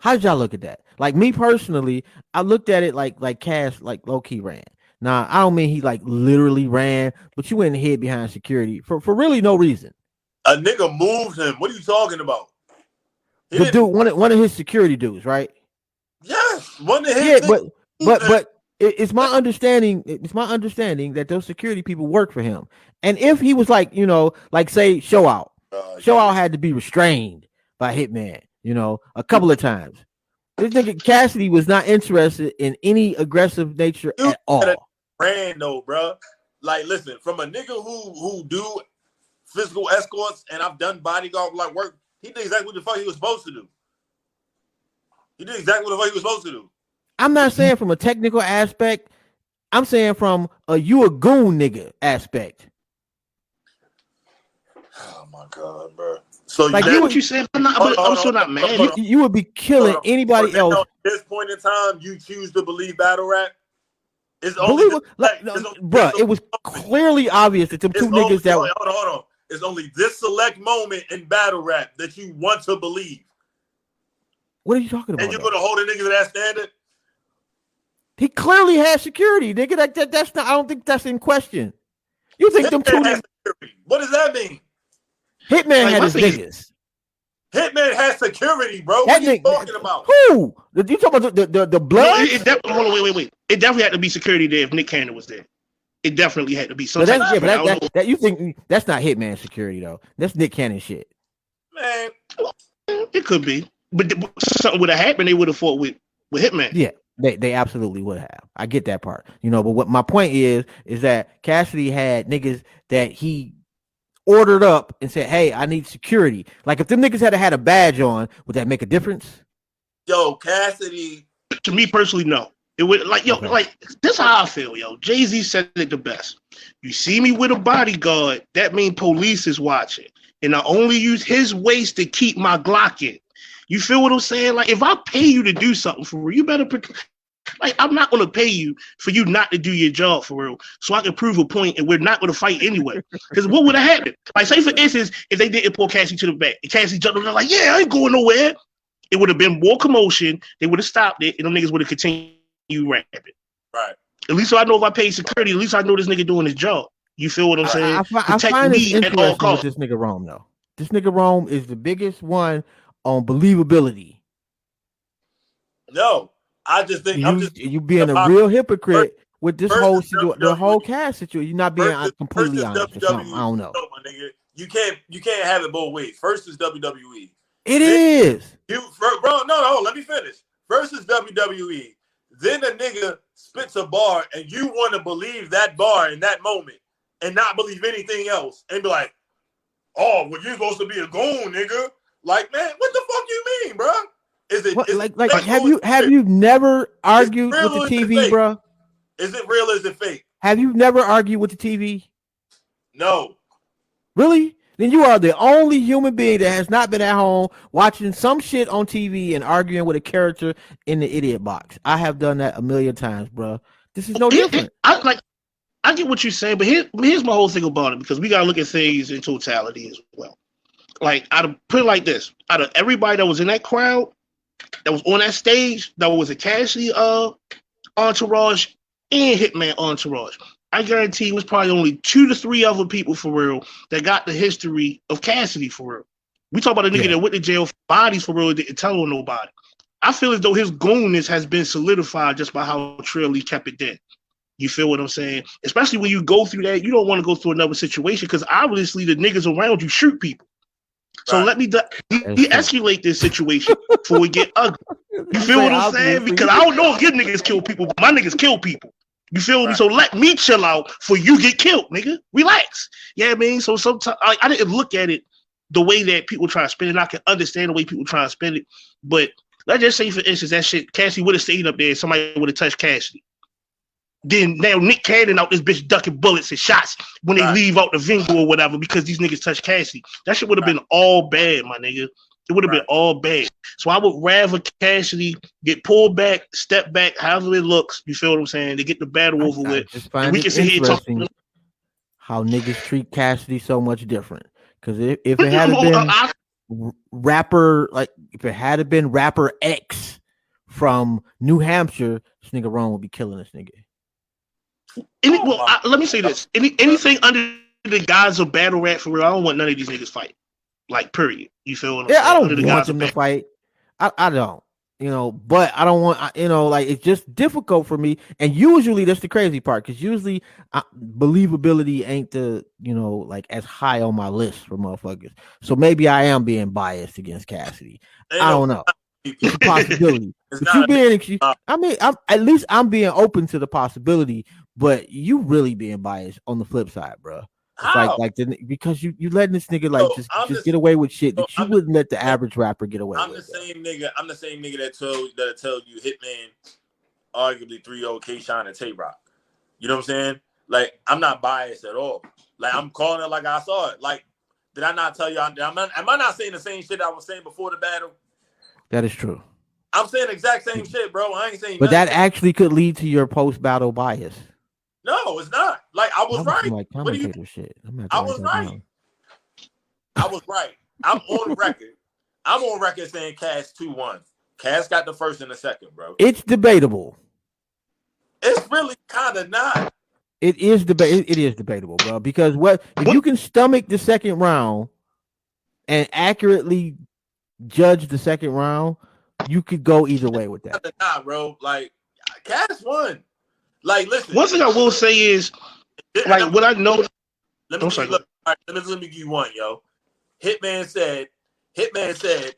How did y'all look at that? Like me personally, I looked at it like like Cash like low key ran. Now I don't mean he like literally ran, but you went and hid behind security for for really no reason. A nigga moved him. What are you talking about? He The didn't- dude, one of one of his security dudes, right? Yes, one of his. Yeah, niggas but but but it- it's my understanding. It's my understanding that those security people work for him. And if he was like, you know, like say show out, Uh, show out had to be restrained by Hitman, you know, a couple of times. This nigga Cassidy was not interested in any aggressive nature Dude, at all. brand though, bro. Like, listen, from a nigga who who do physical escorts and I've done bodyguard like work, he did exactly what the fuck he was supposed to do. He did exactly what the fuck he was supposed to do. I'm not saying from a technical aspect. I'm saying from a you a goon nigga aspect. Oh my god, bro. So Like, you I get what you said. I'm, not, Hold but on, I'm hold still not hold mad. You, you would be killing on. anybody else. At this point in time, you choose to believe battle rap. It's only Believe this, it, like, it's only- bruh, it's it was clearly obvious that them It's two only, niggas that hold on, hold on. It's only this select moment in battle rap that you want to believe, what are you talking about? and you're gonna hold a nigga to that standard. He clearly had security, nigga. That, that that's not. I don't think that's in question. You think them two has security. What does that mean? Hitman Like, had my his niggas. Hitman has security, bro. That What are you talking about? Who? You talking about the the, the, the blood? it, it definitely, hold on, wait, wait, wait. It definitely had to be security there if Nick Cannon was there. It definitely had to be. So that's, yeah, but that, don't that, that you think that's not Hitman security though. That's Nick Cannon shit. Man, it could be, but something would have happened. They would have fought with with Hitman. Yeah, they they absolutely would have. I get that part. You know, but what my point is is that Cassidy had niggas that he ordered up and said, "Hey, I need security." Like if them niggas had had a badge on, would that make a difference? yo, Cassidy. To me personally, no. It would like yo, Okay. like this how I feel, yo. Jay Z said it the best. You see me with a bodyguard, that mean police is watching, and I only use his waist to keep my Glock in. You feel what I'm saying? Like if I pay you to do something for real, you better. Pre- like I'm not gonna pay you for you not to do your job for real, so I can prove a point, and we're not gonna fight anyway. Because what would have happened? Like say for instance, if they didn't pull Cassie to the back, and Cassie jumped up, they're like, "Yeah, I ain't going nowhere." It would have been more commotion. They would have stopped it, and them niggas would have continued rapping. Right. At least I know if I pay security, at least I know this nigga doing his job. You feel what I'm saying? I, I, fi- I Protect find it me at all interesting with costs. this nigga Rome though. This nigga Rome is the biggest one on believability. No, I just think I'm You just you being a real hypocrite with this whole situ- the whole cast situation. You're not being uh, versus- completely versus honest. WWE. I don't know. No. You can't you can't have it both ways. First is WWE. It is. You bro, no, no, let me finish. Versus WWE. Then a nigga spits a bar and you want to believe that bar in that moment and not believe anything else and be like, oh, well, you're supposed to be a goon, nigga. Like, man, what the fuck you mean, bro? Is it What, is like like have you have fake? you never argued with the TV, fake? bro? Is it real or is it fake? Have you never argued with the TV? No. Really? Then you are the only human being that has not been at home watching some shit on TV and arguing with a character in the idiot box. I have done that a million times, bro. This is no Here- different. I like. I get what you're saying, but here, here's my whole thing about it because we gotta look at things in totality as well. Like, out of put it like this: out of everybody that was in that crowd, that was on that stage, that was a Cassidy uh entourage and Hitman entourage. I guarantee it was probably only two to three other people for real that got the history of Cassidy for real. We talk about a nigga Yeah. that went to jail for bodies for real, didn't tell on nobody. I feel as though his goonness has been solidified just by how Trill Lee kept it dead. You feel what I'm saying? Especially when you go through that, you don't want to go through another situation because obviously the niggas around you shoot people. So Right. let me de- That's de-escalate this situation before we get ugly. You feel what I'm saying? Because I don't know if your niggas kill people, but my niggas kill people. You feel me? So let me chill out for you get killed, nigga. Relax. Yeah, I mean, so sometimes I, I didn't look at it the way that people try to spin it. I can understand the way people try to spin it, but let's just say, for instance, that shit Cassidy would have stayed up there. Somebody would have touched Cassidy. Then now Nick Cannon out this bitch ducking bullets and shots when they Right. leave out the venue or whatever because these niggas touch Cassidy. That shit would have been all bad, my nigga. It would have Right. been all bad. So I would rather Cassidy get pulled back, step back, however it looks. You feel what I'm saying? To get the battle over I, I with. find we can sit here and talk- interesting how niggas treat Cassidy so much different. Because if, if it had been I- rapper, like if it had been rapper X from New Hampshire, this nigga Ron would be killing this nigga. Any, Oh well, I, let me say this: Any anything under the guise of battle rap for real, I don't want none of these niggas fight. Like, period. You feel what I'm Yeah, I don't the want them to fight. I, I don't. you know, but I don't want, you know, like it's just difficult for me. And usually that's the crazy part because usually I, believability ain't the, you know, like as high on my list for motherfuckers. So maybe I am being biased against Cassidy. I don't know. It's a possibility. It's but you being, uh, I mean, I'm at least I'm being open to the possibility, but you really being biased on the flip side, bro. Like, like the, because you you letting this nigga like So, just I'm just the- get away with shit that you I'm wouldn't let the average rapper get away I'm the with. bro. same nigga. I'm the same nigga that told that told you Hitman, arguably 3-0 K Shine and Tay Roc. You know what I'm saying? Like I'm not biased at all. Like I'm calling it like I saw it. Like did I not tell you? Am I, am I not saying the same shit I was saying before the battle? That is true. I'm saying the exact same shit, bro. I ain't saying. But that actually could lead to your post battle bias. No, it's not. Like I was I'm right. Like What do you? shit. I was right. down. I was right. I'm on record. I'm on record saying Cash two one. Cash got the first and the second, bro. It's debatable. It's really kind of not. It is debate. It, is debatable, bro. Because what if What- you can stomach the second round and accurately judge the second round, you could go either way with that. Not, bro. Like Cash won. Like listen. One thing I will say is, like, what I know, Let me, I'm give sorry, you, look, right, let me let me give you one, yo. Hitman said, Hitman said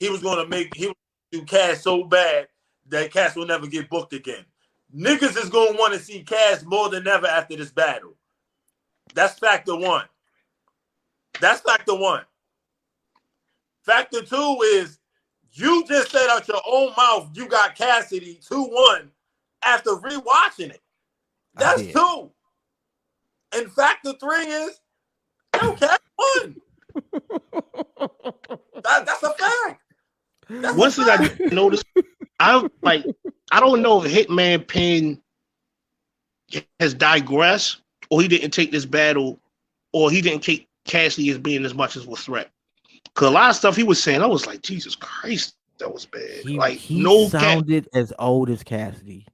he was gonna make he was gonna do Cash so bad that Cash will never get booked again. Niggas is gonna want to see Cash more than ever after this battle. That's factor one. That's factor one. Factor two is you just said out your own mouth you got Cassidy 2-1 after rewatching it. That's did. two. And factor three is yo, Cash won. That, that's a fact. That's one thing I fact. did notice, I like, I don't know if Hitman Pen has digressed or he didn't take this battle or he didn't take Cassidy as being as much as a threat. Cause a lot of stuff he was saying, I was like, Jesus Christ, that was bad. He, like he no Ca- sounded as old as Cassidy.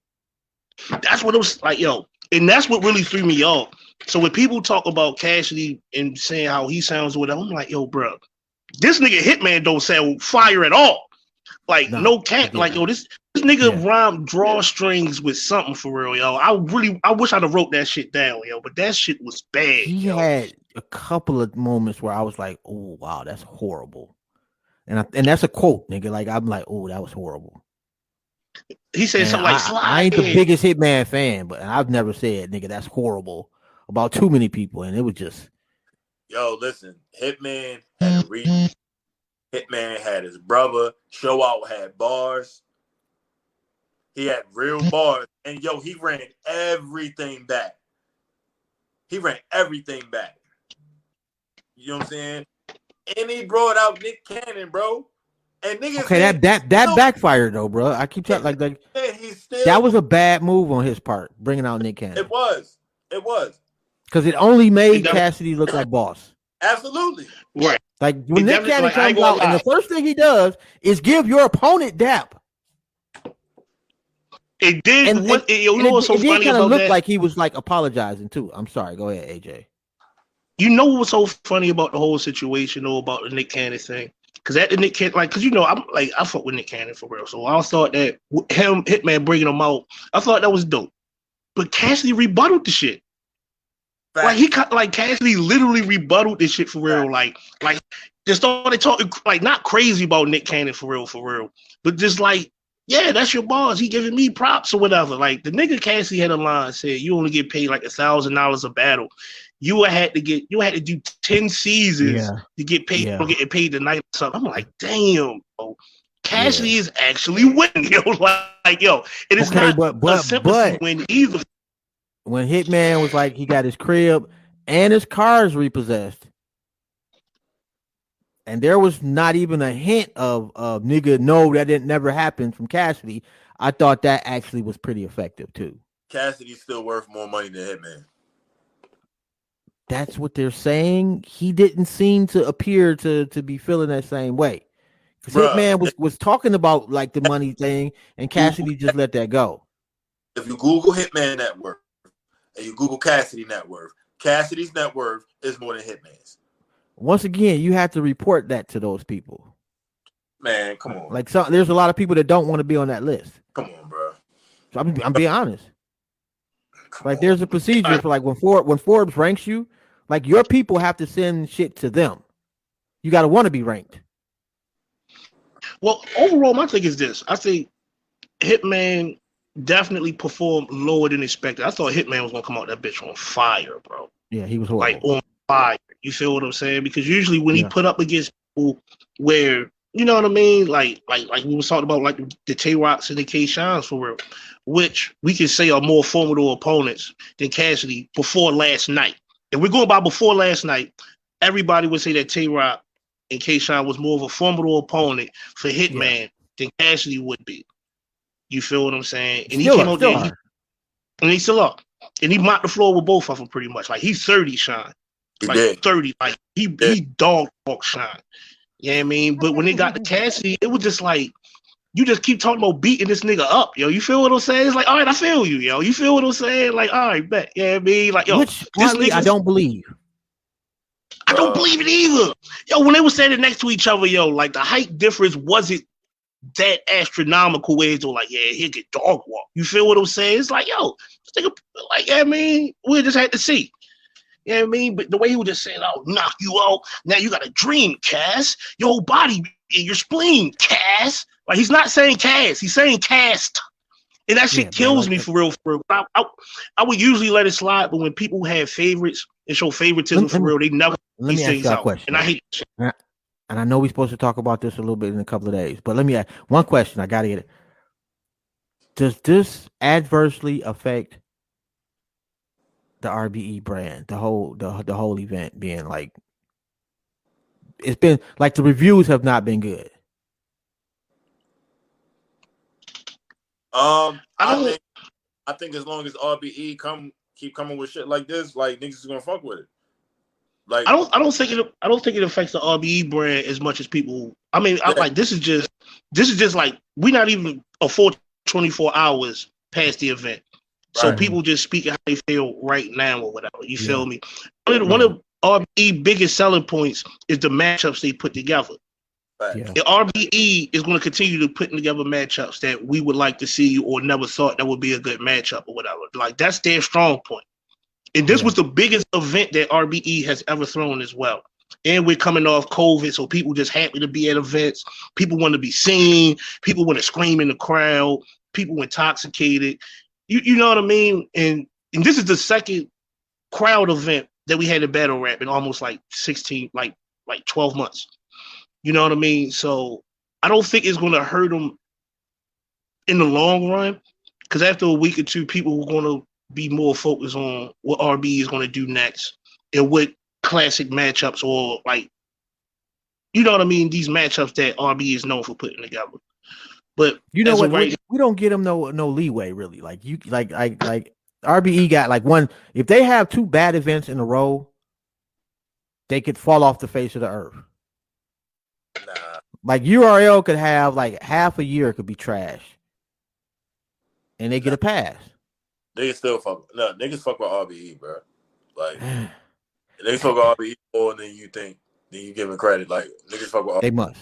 That's what it was like, yo. And that's what really threw me off. So when people talk about Cassidy and saying how he sounds with I'm like, yo, bro, this nigga Hitman don't sound fire at all. Like No, no, cat, like yo, this this nigga Yeah. rhyme draw strings with something for real, yo. I really, I wish I'd have wrote that shit down, yo. But that shit was bad. He yo. had a couple of moments where I was like, "Oh wow, that's horrible," and I, and that's a quote, nigga. Like I'm like, "Oh, that was horrible." He said And something like, I, slide I ain't the biggest Hitman fan, but I've never said, "Nigga, that's horrible" about too many people, and it was just Yo, listen, Hitman had a reach. Hitman had his brother. Show out had bars. He had real bars. And yo, he ran everything back. He ran everything back. You know what I'm saying? And he brought out Nick Cannon, bro. And niggas okay. That said, that that No. backfired though, bro. I keep telling like like still that was a bad move on his part, bringing out Nick Cannon, it was. It was. because it only made It Cassidy look like boss. Absolutely. right. Like when It Nick definitely- Cannon like, comes out, gonna and the first thing he does is give your opponent dap. It did. And- what, and- you know it, what's so it funny kind of about look that? like he was like apologizing too. I'm sorry. Go ahead, AJ. you know what's so funny about the whole situation or about the Nick Cannon thing? Because that Nick Cannon, like, because you know, I'm like, I fuck with Nick Cannon for real. So I thought that him, Hitman bringing him out, I thought that was dope. But Cassidy rebutted the shit. Like he cut, like Cassidy literally rebutted this shit for real. Like, like just started talking like not crazy about Nick Cannon for real, for real, but just like, yeah, that's your boss. He giving me props or whatever. Like the nigga Cassidy had a line said, you only get paid like a thousand dollars a battle. You had to get, you had to do ten seasons to get paid. Yeah. For getting paid tonight or something. I'm like, damn, bro. Cassidy is actually winning, yo. Like, like, yo, it is Okay, not but a but sympathy but win either. when Hitman was like he got his crib and his cars repossessed, and there was not even a hint of of nigga no that didn't never happen from Cassidy. I thought that actually was pretty effective too. Cassidy's still worth more money than Hitman. That's what they're saying. He didn't seem to appear to to be feeling that same way. 'Cause Bruh. Hitman was was talking about like the money thing, and Cassidy just let that go. If you Google Hitman net worth and you Google Cassidy net worth, Cassidy's net worth is more than Hitman's. Once again, you have to report that to those people. Man, come on. Like some, there's a lot of people that don't want to be on that list. come on, bro. So I'm, I'm being honest. Come Like on. there's a procedure for like when Forbes when Forbes ranks you, like your people have to send shit to them. You got to want to be ranked. Well, overall, my thing is this: I think Hitman definitely performed lower than expected. I thought Hitman was gonna come out that bitch on fire, bro. Yeah, he was Like horrible. on fire. You feel what I'm saying? Because usually when he put up against people where you know what I mean, like like like we was talking about like the Tay Rocs and the K Shines for real, which we can say are more formidable opponents than Cassidy before last night. If we're going by before last night, everybody would say that Tay Roc and K Shine was more of a formidable opponent for Hitman than Cassidy would be. You feel what I'm saying? And Still he came are, out there, and he still up. And he mopped the floor with both of them pretty much. Like he's 30, Shine. He Like did. 30. Like he Yeah. he dog walk Shine. You know what I mean? But when they got to mm-hmm. Cassidy, it was just like you just keep talking about beating this nigga up, yo. You feel what I'm saying? It's like, all right, I feel you, yo. You feel what I'm saying? Like, all right, bet. Yeah, you know what I mean, like, yo, Which this partly I don't believe. I don't believe it either. Yo, when they were standing next to each other, yo, like the height difference wasn't that astronomical. Where it's like, yeah, he'll get dog walk. You feel what I'm saying? It's like, yo, this nigga, like, yeah, I mean, we just had to see. You know what I mean? But the way he was just saying, I'll knock you out. Now you got a dream, Cass. Your whole body and your spleen, Cass. Like, he's not saying Cass, he's saying cast. And that shit Yeah, man, kills like me that. for real, for real. I, I, I would usually let it slide, but when people have favorites and show favoritism Let- for real, they never Let me ask you a question. And I hate that shit. and I know we're supposed to talk about this a little bit in a couple of days, but let me ask one question. I gotta get it. Does this adversely affect the RBE brand, the whole the the whole event being like it's been like the reviews have not been good. Um, I I don't- think I think as long as RBE come keep coming with shit like this, like niggas is gonna fuck with it. Like I don't I don't think it I don't think it affects the RBE brand as much as people I mean I, Yeah. like this is just this is just like we're not even a full 24 hours past the event. So Right. people just speaking how they feel right now or whatever. You Yeah. feel me? One of, one of mm-hmm. RBE biggest selling points is the matchups they put together. fact. Yeah. The RBE is going to continue to putting together matchups that we would like to see or never thought that would be a good matchup or whatever. Like that's their strong point. And this Yeah. was the biggest event that RBE has ever thrown as well. And we're coming off COVID, so people just happy to be at events. People want to be seen. People want to scream in the crowd. People intoxicated. You you know what I mean? And and this is the second crowd event that we had a battle rap in almost like 16, like like 12 months. You know what I mean? So I don't think it's to hurt them in the long run because after a week or two, people are to be more focused on what RB is to do next and what classic matchups or like, you know what I mean? These matchups that RB is known for putting together. But You know what? of We, right- we don't get them no no leeway really. Like you like like like RBE got like one if they have two bad events in a row, they could fall off the face of the earth. Nah, Like URL could have like half a year could be trash. And they get a pass. niggas still fuck. No, niggas fuck with RBE, bro. Like niggas fuck with RBE more than you think. Then you give them credit. Like niggas fuck with. RBE. they must.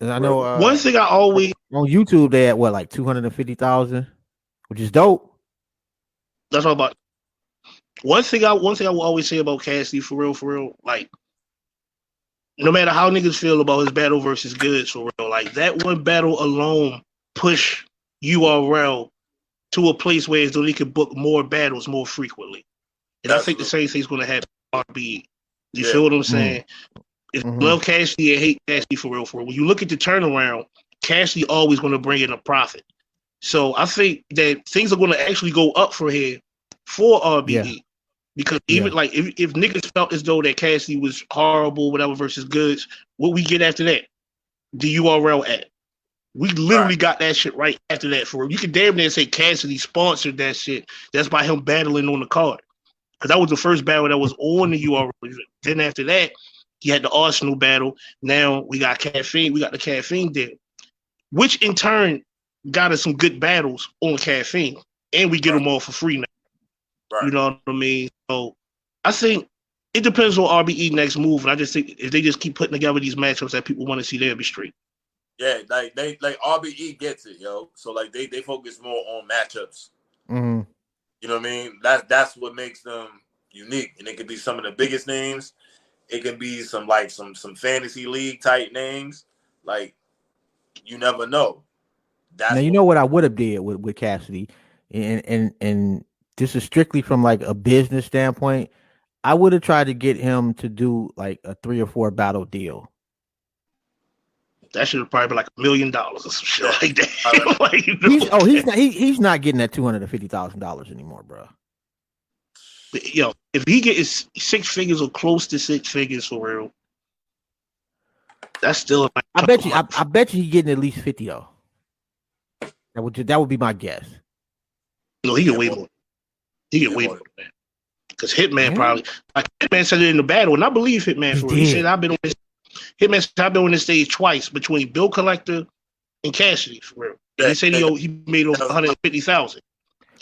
And I know uh, one thing I always on YouTube they had what like two hundred and fifty thousand, which is dope. that's all about. One thing I one thing I will always say about Cassidy for real, for real, like no matter how niggas feel about his battle versus Goodz for real, like that one battle alone push URL to a place where as though they could book more battles more frequently. And I think the same thing's gonna happen with RB. You Yeah. feel what I'm saying? If Mhm. love Cassidy and hate Cassidy for real, for real. When you look at the turnaround, Cassidy always gonna bring in a profit. So I think that things are gonna actually go up for here for RBE. Because even like if, if niggas felt as though that Cassidy was horrible, whatever versus Goodz, what we get after that? The URL ad. We literally Right. got that shit right after that for you can damn near say Cassidy sponsored that shit. That's by him battling on the card. Cause that was the first battle that was on the URL. Then after that, he had the Arsenal battle. Now we got caffeine, we got the caffeine deal. Which in turn got us some good battles on caffeine. And we get them all for free now. Right. You know what I mean? So I think it depends on RBE next move, and I just think if they just keep putting together these matchups that people want to see, they'll be straight. Yeah, like they like RBE gets it, yo. So like they they focus more on matchups. hmm You know what I mean? That's that's what makes them unique, and it could be some of the biggest names. It can be some like some some fantasy league type names. Like you never know. That's Now you know what I would have did with, with Cassidy, and and and this is strictly from like a business standpoint. I would have tried to get him to do like a three or four battle deal. That should have probably been like a million dollars or some shit like that. like, you know, He's, oh, he's not he, he's not getting that two hundred and fifty thousand dollars anymore, bro. Yo, if he gets six figures or close to six figures for real, that's still. Like I bet you I, I bet you he's getting at least fifty though. That would that would be my guess. no, he get Yeah, way more. more. He get Yeah, way more. more than. Because Hitman Yeah. probably like Hitman said it in the battle, and I believe Hitman He for real. He said I've been on this. Hitman said I've been on this stage twice between Bill Collector and Cassidy for real. Yeah, he said he, yeah. he made over one hundred fifty thousand.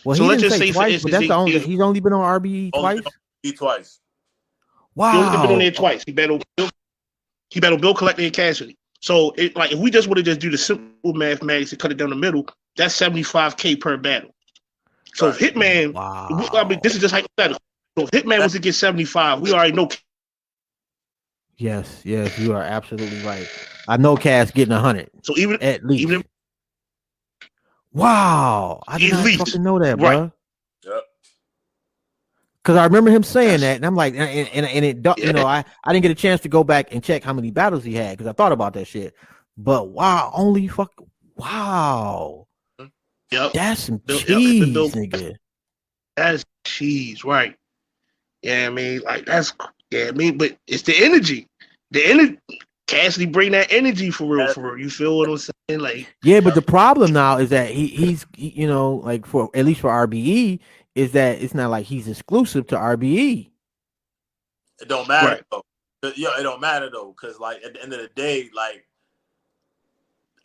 Well, So he let's didn't just say twice, but that's the only he's only been on RBE twice. Twice. He only been on there twice. He battled Bill, he battled Bill Collector and Cassidy. So it like if we just would have just do the simple mathematics and cut it down the middle, that's seventy five k per battle. So Right. Hitman, Wow. I mean, this is just hypothetical. So if Hitman was to get seventy five, we already know. Yes, yes, you are absolutely right. I know Cass getting a hundred So even at least. even if wow, I did At not fucking know that, Right. bro. Yep. Because I remember him saying Yes. that, and I'm like, and and, and it, don't- you know, I I didn't get a chance to go back and check how many battles he had because I thought about that shit. But wow, only fuck, wow, yep, that's some Bill- yeah, cheese, Bill- nigga. that's cheese, right? Yeah, I mean, like that's yeah, I mean, but it's the energy. The energy Cassidy bring that energy for real, for real. You feel what I'm saying? Like Yeah, but the problem now is that he he's he- you know like for at least for RBE is that it's not like he's exclusive to. RBE. It don't matter Right. though. But, Yo, it don't matter though, because like at the end of the day, like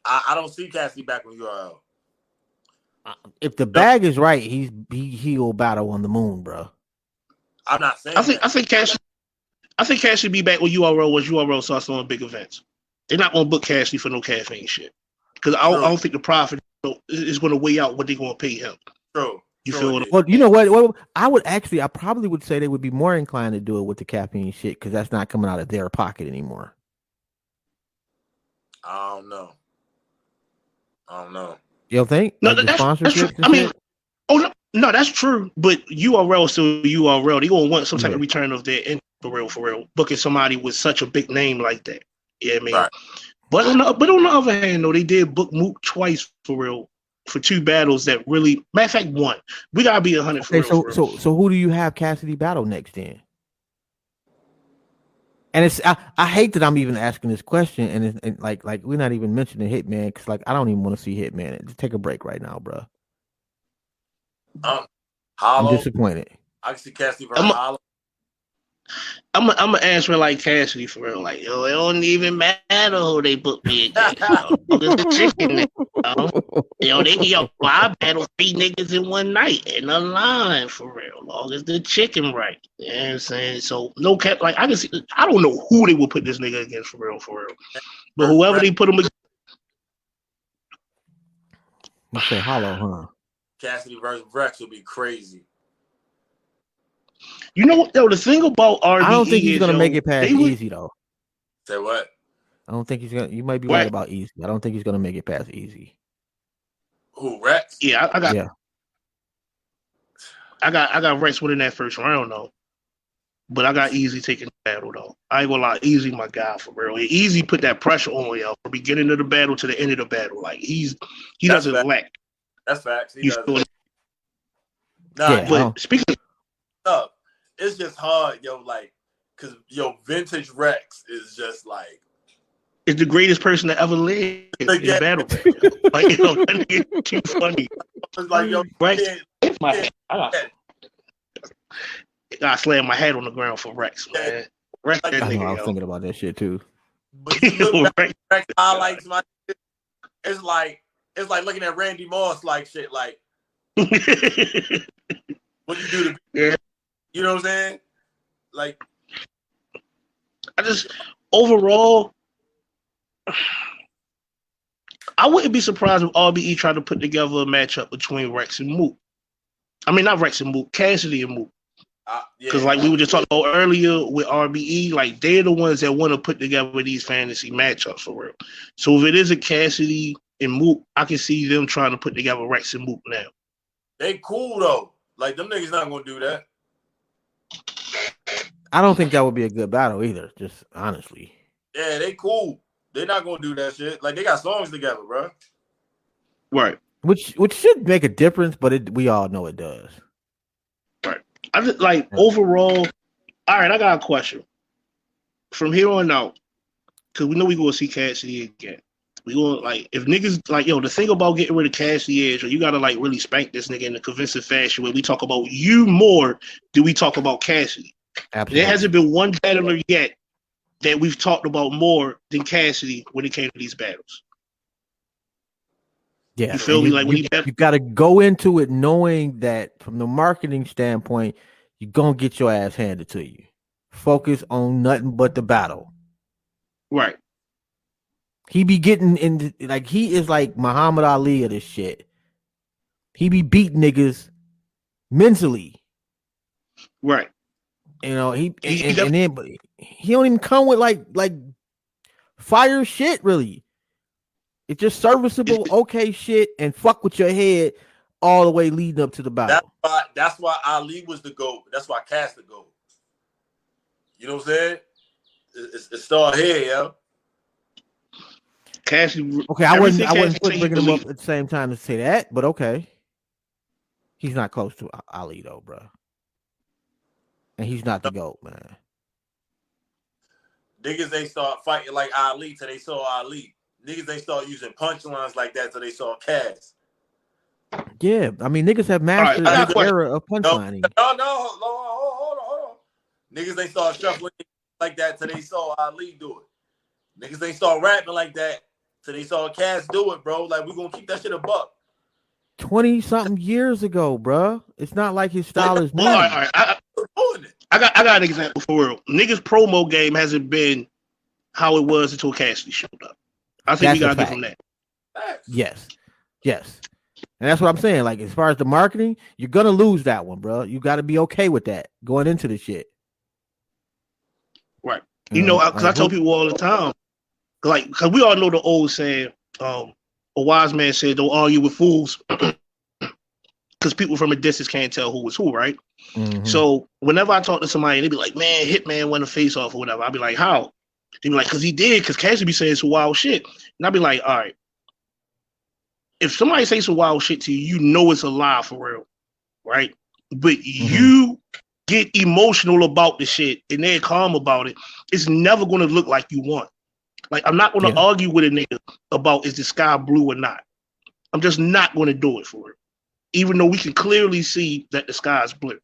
I, I don't see Cassidy back on URL. Uh, if the bag is right, he's he he will battle on the moon, bro. I'm not saying I think that. I think Cash I think Cash should be back with URL once URL starts throwing big events. They're not gonna book Cassidy for no caffeine shit. Because I, don't- I don't think the profit is going to weigh out what they're going to pay him. True. You True feel it what- is. Well, you know what? Well, I would actually, I probably would say they would be more inclined to do it with the caffeine shit because that's not coming out of their pocket anymore. I don't know. I don't know. You don't think? No, Like the that's, that's true. I mean, oh no, no, that's true. But URL is still URL. They gonna want some type Yeah. of return of their in for real, for real. Booking somebody with such a big name like that. Yeah, I mean. Right. But on the but on the other hand, though, they did book Mook twice for real for two battles that really. Matter of fact, one. We gotta be a hundred for Okay, real. so real. so so who do you have Cassidy battle next then? And it's I, I hate that I'm even asking this question, and, it's, and like like we're not even mentioning Hitman because like I don't even want to see Hitman. Just take a break right now, bro. Um, I'm disappointed. I can see Cassidy versus I'm a- Hollow. I'm a, I'm gonna answer it like Cassidy for real. Like, yo, it don't even matter who they put me against. yo. It's the chicken. Yo, yo they yo, I battle three niggas in one night in a line for real. Long as the chicken right. You know what I'm saying? So no cap like I can see I don't know who they would put this nigga against for real, for real. But whoever they put him against, You say hollow, huh? Cassidy versus Rex would be crazy. You know what though, the thing about RBE I don't think he's is, gonna yo, make it past would- Eazy though. Say what? I don't think he's gonna. You might be Right. right about Eazy. I don't think he's gonna make it past Eazy. Who Rex? Yeah, I, I got Yeah. I got I got Rex winning that first round though. But I got Eazy taking the battle though. I ain't gonna lie, Eazy my guy for real. Eazy put that pressure on yo from beginning of the battle to the end of the battle. Like he's he That's doesn't bad. lack. That's facts. He You does. feel me? Nah, Yeah. but But speaking of, up. It's just hard, yo. Like, cause yo, vintage Rex is just like is the greatest person to ever live in battle. like you know, that nigga too funny. it's like yo, Rex, yeah, my head. I got, I slammed my head on the ground for Rex, man. Rex that I I know. I was yo. thinking about that shit too. but you look back, Rex, Rex highlights my. It's like it's like looking at Randy Moss like shit. Like what you do to Yeah. You know what I'm saying? Like I just overall, I wouldn't be surprised if RBE tried to put together a matchup between Rex and Mook. I mean, not Rex and Mook, Cassidy and Mook. Uh, yeah. Because like we were just talking about earlier with RBE, like they're the ones that want to put together these fantasy matchups for real. So if it is a Cassidy and Mook, I can see them trying to put together Rex and Mook now. they cool though. Like them niggas not gonna do that. I don't think that would be a good battle either. Just honestly, Yeah, they cool. They're not gonna do that shit. Like they got songs together, bro. Right. which which should make a difference, but it we all know it does. Right. I just like overall. All right, I got a question. From here on out, because we know we gonna see Cassidy again. We gonna like if niggas like yo. The thing about getting rid of Cassidy is, or you gotta like really spank this nigga in a convincing fashion where we talk about you more than we talk about Cassidy. Absolutely. There hasn't been one battler yet that we've talked about more than Cassidy when it came to these battles. yeah, you feel me? Like, when you, you got to go into it knowing that from the marketing standpoint, you're gonna get your ass handed to you. Focus on nothing but the battle. Right. He be getting in like he is like Muhammad Ali of this shit. He be beating niggas mentally. Right. You know, he, He- and, and then but he don't even come with like like fire shit really. It's just serviceable, okay shit, and fuck with your head all the way leading up to the That's why that's why Ali was the GOAT. That's why Cass the GOAT. You know what I'm saying? It- It's, it's still here, yo. Cassidy. Okay, I wasn't everything I wasn't bringing him up at the same time to say that, but okay. He's not close to Ali though, bro. And he's not the goat, man. Niggas they start fighting like Ali till they saw Ali. Niggas they start using punchlines like that till they saw Cass. Yeah, I mean niggas have mastered I got a this era of punchlining. No, no, hold on, hold on, hold on, hold on. Niggas they start shuffling like that till they saw Ali do it. Niggas they start rapping like that till they saw Cass do it, bro. Like we're gonna keep that shit a buck. 20 something years ago, bro. It's not like his style is new. All right, all right. I, We're doing it. I got I got an example for real. Niggas promo game hasn't been how it was until Cassidy showed up. I think we That's a gotta give fact. him that. Yes. Yes. And that's what I'm saying. Like, as far as the marketing, you're gonna lose that one, bro. You gotta be okay with that going into the shit. Right. You know, because I like, tell mm-hmm. people all the time, like, because we all know the old saying, um, a wise man said, "Don't argue with fools," because people from a distance can't tell who was who, right? Mhm. So whenever I talk to somebody, they be like, "Man, Hitman won a face off or whatever," I'll be like, "How?" They be like, "Cause he did." Cause Cassidy be saying some wild shit, and I'll be like, "All right." If somebody says some wild shit to you, you know it's a lie for real, right? But you get emotional about the shit and they're calm about it. It's never going to look like you want. Like I'm not going to Yeah. argue with a nigga about is the sky blue or not. I'm just not going to do it for it, even though we can clearly see that the sky is blue.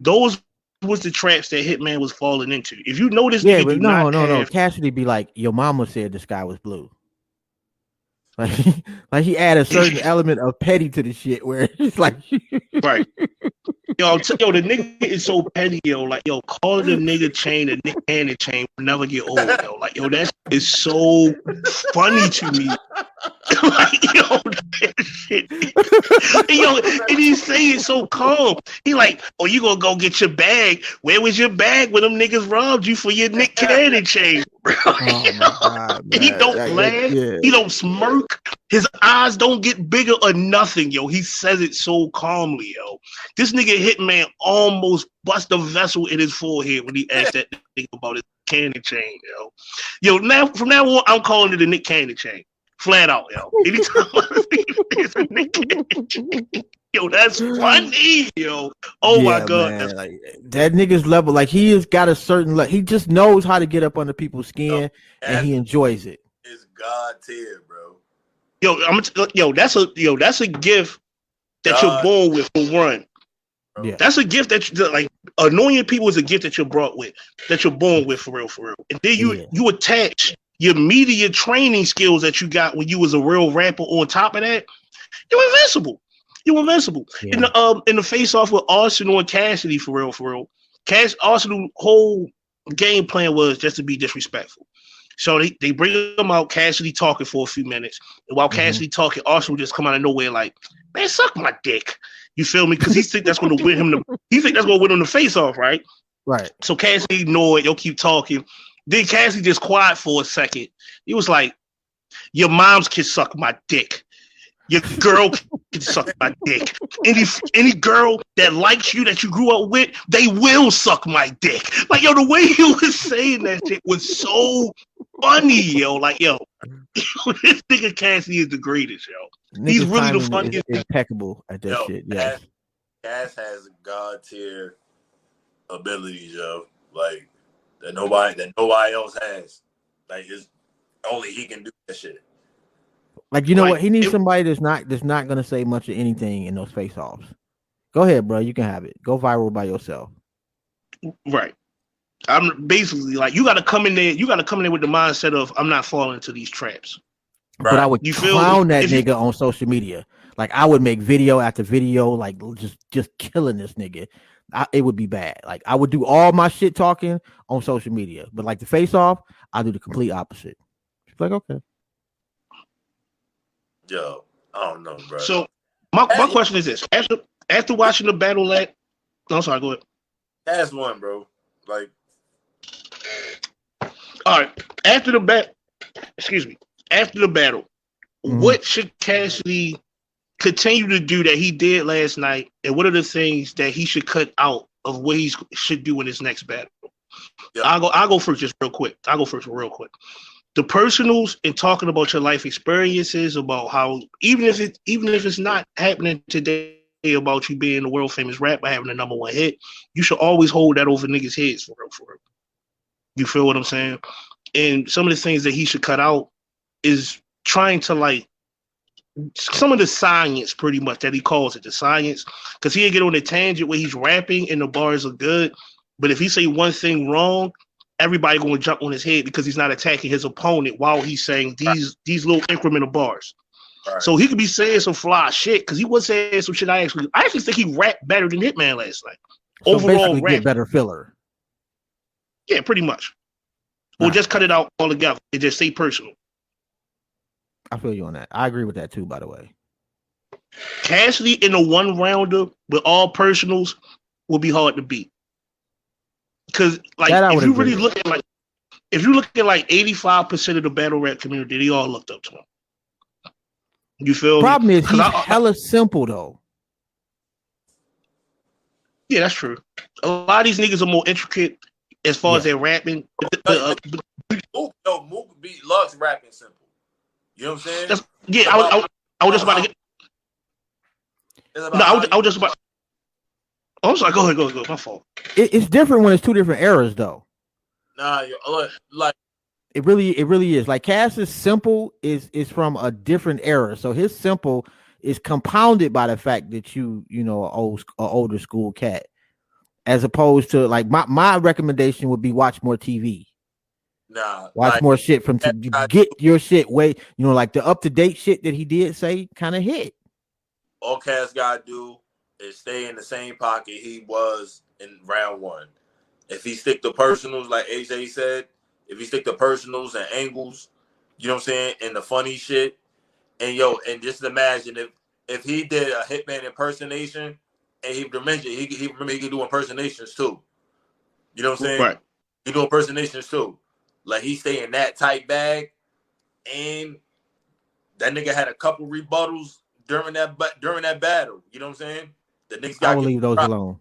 Those was the traps that Hitman was falling into. If you notice, yeah, but no, not no, no. Cassidy be like, your mama said the sky was blue. Like, like he add a certain element of petty to the shit where it's like, Right. Yo, t- yo, the nigga is so petty, yo. Like, yo, calling the nigga chain a Nick Cannon chain will never get old, yo. Like, yo, that is so funny to me. Like, yo, shit. And, yo, and he say it so calm. He like, oh, you gonna go get your bag? Where was your bag when them niggas robbed you for your Nick Cannon chain, bro? oh God, He don't Like, laugh. yeah. He don't smirk. His eyes don't get bigger or nothing, yo. He says it so calmly, yo. This nigga Hitman almost bust a vessel in his forehead when he asked that nigga about his cannon chain, yo. Yo, now from now on, I'm calling it a Nick Cannon chain. Flat out, yo. Anytime I see it's a Nick Cannon. Yo, that's funny, yo. Oh my god. man, like, that nigga's level, like he has got a certain, le- he just knows how to get up under people's skin, and And he enjoys it. it. is God tier, bro. Yo, I'm yo, that's a yo, that's a gift that you're born with for one. Yeah. That's a gift that you like annoying people is a gift that you're brought with, that you're born with for real, for real. And then you Yeah. you attach your media training skills that you got when you was a real rapper on top of that, you're invincible. You're invincible. In the um in the face off with Arsenal and Cassidy for real, for real. Cash Arsenal whole game plan was just to be disrespectful. So they, they bring him out, Cassidy talking for a few minutes. And while Mhm. Cassidy talking, Austin would just come out of nowhere like, man, suck my dick. You feel me? Because he think that's gonna win him the he think that's gonna win him the face off, right? Right. So Cassidy ignored, you'll keep talking. Then Cassidy just quiet for a second. He was like, Your mom's can suck my dick. Your girl can suck my dick. Any any girl that likes you that you grew up with, they will suck my dick. Like yo, the way he was saying that shit was so funny, yo. Like yo, this nigga Cassidy is the greatest, yo. He's really the timing is funniest- impeccable at that Yo, shit. Yeah, Cass, Cass has god tier abilities, yo. Like that nobody that nobody else has. Like it's only he can do that shit. Like you know Like, what? He needs it- somebody that's not that's not gonna say much of anything in those face offs. Go ahead, bro. You can have it. Go viral by yourself. Right. I'm basically like you gotta come in there, you gotta come in there with the mindset of I'm not falling into these traps. Right. But I would You clown me? that If you- nigga on social media. Like I would make video after video, like just just killing this nigga. I, it would be bad. Like I would do all my shit talking on social media, but like the face off, I do the complete opposite. It's like okay, Yo, I don't know, bro. So my, my question is this: after after watching the battle at, no, sorry, go ahead. Cass one, bro. Like All right, after the bat, excuse me, after the battle, Mhm. what should Cassidy continue to do that he did last night, and what are the things that he should cut out of what he should do in his next battle? Yeah. I'll go. I'll go first, just real quick. I'll go first, real quick. The personals and talking about your life experiences, about how even if it even if it's not happening today about you being the world famous rapper having a number one hit, you should always hold that over niggas' heads for real, for real. You feel what I'm saying? And some of the things that he should cut out is trying to like some of the science, pretty much that he calls it the science, because he'll get on a tangent where he's rapping and the bars are good, but if he say one thing wrong, everybody gonna jump on his head because he's not attacking his opponent while he's saying these these little incremental bars. right. So he could be saying some fly shit because he was saying some shit. I actually, I actually think he rapped better than Hitman last night. so Overall basically rap. better filler. Yeah, pretty much. Or Nah. just cut it out altogether and just say personal. I feel you on that. I agree with that too. By the way, Cassidy in a one rounder with all personals will be hard to beat. Cause like if you agree really with. look at like if you look at like 85% of the battle rap community, they all looked up to him. You feel me? problem is 'Cause he's I- I- hella simple though. Yeah, that's true. A lot of these niggas are more intricate as far as their rapping. The- the, uh, but- Mook, yo, Mook beat Lux rapping simple. You know what I'm saying? That's- yeah, I was, I was, I was just about to get. About No, I was, I was just about. Oh, I'm sorry. Go ahead. Go ahead. Go ahead. My fault. It, it's different when it's two different eras though. Nah, yo, look, like It really, it really is. Like Cass's simple is is from a different era, so his simple is compounded by the fact that you, you know, a old, a older school cat, as opposed to like my my recommendation would be watch more TV, nah, watch like, more shit from t- that- I- get your shit way, you know, like the up to date shit that he did say kind of hit. all Cass gotta do is stay in the same pocket he was in round one. If he stick to personals, like AJ said, if he stick to personals and angles, you know what I'm saying, and the funny shit, and yo, and just imagine if if he did a Hitman impersonation, and he mentioned he he remember he could do impersonations too. You know what I'm saying? Right. He do impersonations too. Like he stay in that tight bag, and that nigga had a couple rebuttals during that but during that battle. You know what I'm saying? The niggas I will leave those alone.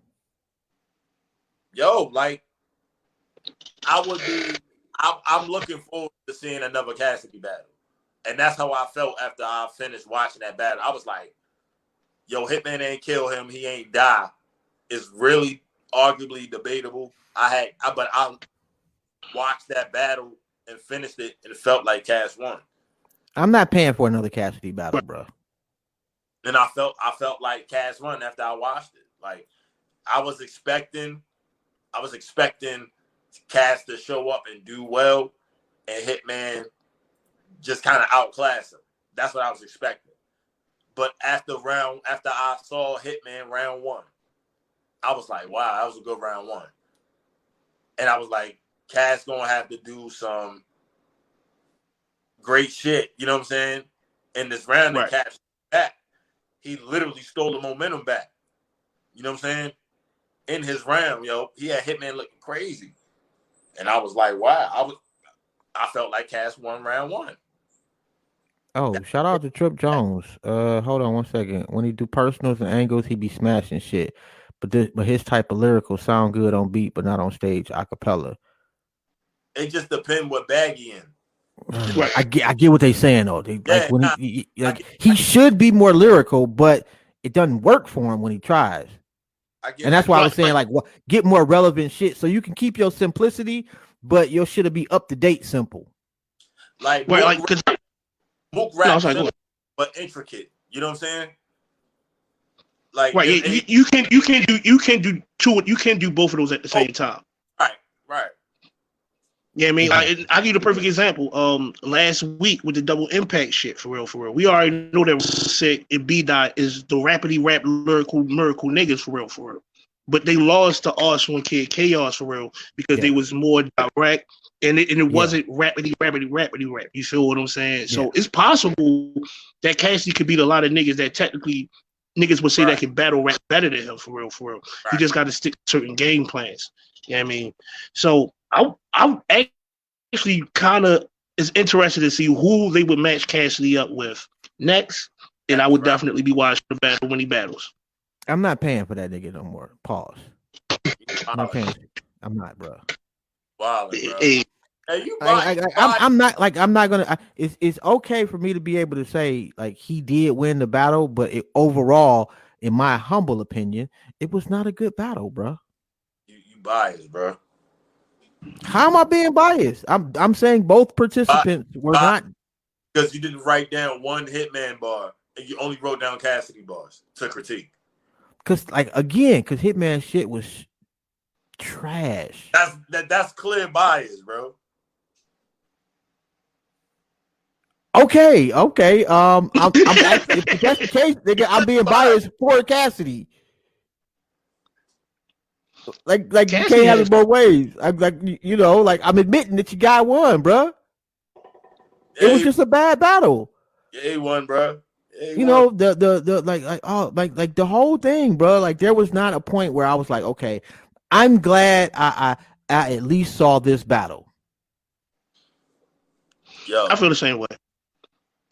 Yo, like I would be. I'm, I'm looking forward to seeing another Cassidy battle, and that's how I felt after I finished watching that battle. I was like, "Yo, Hitman ain't kill him. He ain't die." It's really arguably debatable. I had, I, but I watched that battle and finished it, and it felt like Cass won. I'm not paying for another Cassidy battle, bro. And I felt I felt like Cass won after I watched it. Like I was expecting, I was expecting Cass to show up and do well, and Hitman just kind of outclass him. That's what I was expecting. But after round, after I saw Hitman round one, I was like, wow, that was a good round one. And I was like, Cass gonna have to do some great shit. You know what I'm saying? In this round, Right. the Cass back, he literally stole the momentum back. You know what I'm saying? In his round, yo, he had Hitman looking crazy, and I was like, wow, I was, I felt like Cass won round one. Oh, shout out to Trip Jones. Uh, hold on one second. When he do personals and angles, he be smashing shit. But this, but his type of lyrical sound good on beat, but not on stage, a cappella. It just depends what bag he in. Mm. Right. I get, I get what they're saying though. They, Yeah, like when nah, he, he- like he should be more lyrical, but it doesn't work for him when he tries. I get And that's why I was Right, saying like, what get more relevant shit so you can keep your simplicity, but your shit'll be up to date simple. like Right, Mook, like, cause Mook rap was like, simple, but intricate. You know what I'm saying? Like right, it- yeah, you, it- you can you can do you can't do two you can do both of those at the same oh. time. right, right. Yeah, I mean, I, I give you the perfect example. Um, last week with the double impact shit, for real, for real. We already know that sick and B dot is the rapidly rap lyrical miracle niggas for real, for real. But they lost to Arsenal and Kid Chaos for real because they was more direct and it, and it Yeah. wasn't rapidly, rapidly, rapidly rap. You feel what I'm saying? So it's possible that Cassidy could beat a lot of niggas that technically niggas would say Right. that can battle rap better than him for real, for real. You Right. just got to stick to certain game plans. You know what I mean? So I I actually kind of is interested to see who they would match Cassidy up with next, and I would Right. definitely be watching the battle when he battles. I'm not paying for that nigga no more. Pause. I'm not paying. I'm not, bro. wow, bro. Hey, Hey, you I, right. I, you I, I'm. I'm not like I'm not gonna. I, it's it's okay for me to be able to say like he did win the battle, but it, overall, in my humble opinion, it was not a good battle, bro. you, you biased, bro. How am I being biased? I'm I'm saying both participants were not. Because you didn't write down one Hitman bar, and you only wrote down Cassidy bars to critique. Cause like again, cause Hitman shit was trash. That's that. That's clear bias, bro. Okay, okay. Um, I'm, I'm actually, if that's the case, nigga, I'm being biased for Cassidy. Like, like you can't have it both ways. I'm like, you- you know, like I'm admitting that you got one, bro. It was Yeah, just a bad battle. yeah, he won, bro. Yeah, he You won. know, the the the like like oh like like the whole thing, bro. Like there was not a point where I was like, okay, I'm glad I I, I at least saw this battle. yo, I feel the same way.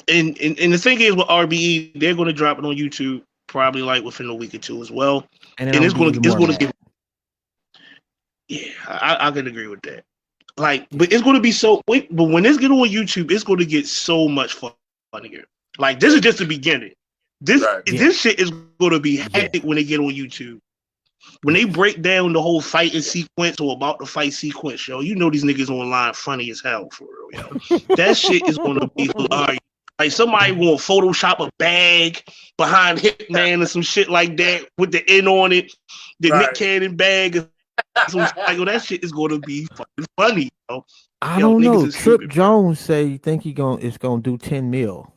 And, and and the thing is with RBE, they're going to drop it on YouTube probably like within a week or two as well. And, and it's going gonna to it's gonna get yeah I, I can agree with that like but it's gonna be so wait but when this get on youtube it's gonna get so much funnier like this is just the beginning this Right. Yeah. this shit is gonna be hectic when they get on youtube when they break down the whole fighting sequence or about the fight sequence yo you know these niggas online funny as hell for real yo that shit is gonna be hilarious like somebody want to Photoshop a bag behind Hitman and some shit like that with the N on it, the Right. Nick Cannon bag. and Some, like, yo, that shit is gonna be fucking funny. Yo. I Yo, don't niggas know. Trip stupid. Jones say you think he going is gonna do ten mil.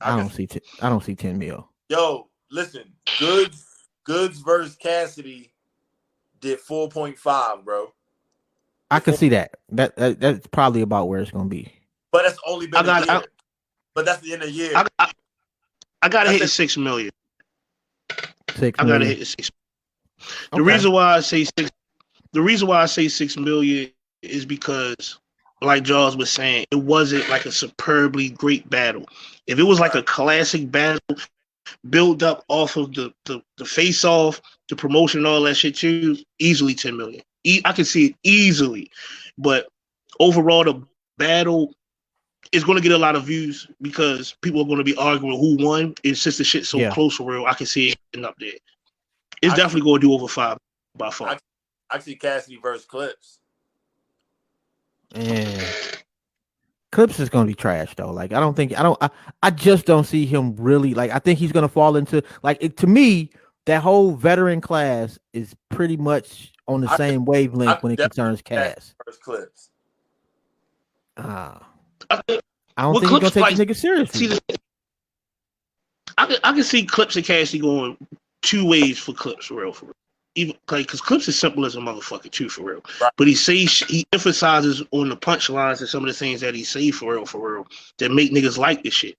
I, I don't see. T- I don't see ten mil. yo, listen, Goodz, Goodz versus Cassidy did four point five, bro. I can see that. That, that that's probably about where it's gonna be. But that's only been I got- a year. I- but that's the end of the year. I, I, I gotta That's hit it. the six million. Six. I gotta hit six. The Okay. reason why I say six, the reason why I say six million is because, like Jaws was saying, it wasn't like a superbly great battle. If it was like a classic battle, build up off of the the, the face off, the promotion, and all that shit too, easily ten million. E- I can see it easily, but overall, the battle is going to get a lot of views because people are going to be arguing who won. It's just the shit so Yeah. close for real. I can see it getting up there. It's I- definitely going to do over five by far. I see Cassidy versus Clips. Yeah. Clips is gonna be trash though. Like I don't think I don't I, I just don't see him really like I think he's gonna fall into like it, to me that whole veteran class is pretty much on the I same wavelength I when it definitely concerns Cass. Versus Clips. Ah, I, I don't Well, think he's gonna take like, the nigga seriously. see, the, I can I can see clips and Cassie going two ways for clips for real for real. even like because clips is simple as a motherfucker too, for real. Right. But he says he emphasizes on the punchlines and some of the things that he say for real, for real, that make niggas like this shit.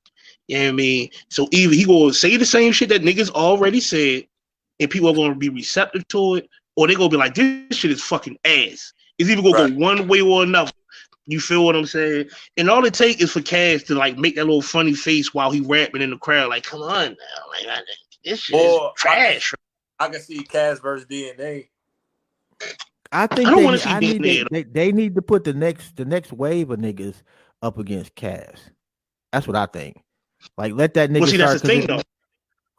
You know what I mean? So either he gonna say the same shit that niggas already said, and people are gonna be receptive to it, or they gonna be like, this shit is fucking ass. It's either gonna Right. go one way or another. You feel what I'm saying? And all it take is for Cass to like make that little funny face while he rapping in the crowd, like, come on now, like this shit Or- is trash. I can see Cass versus DNA. I think I don't they, wanna see I need DNA. they, they, they need to put the next the next wave of niggas up against Cass. That's what I think. Like let that nigga Well, see, that's start, thing though.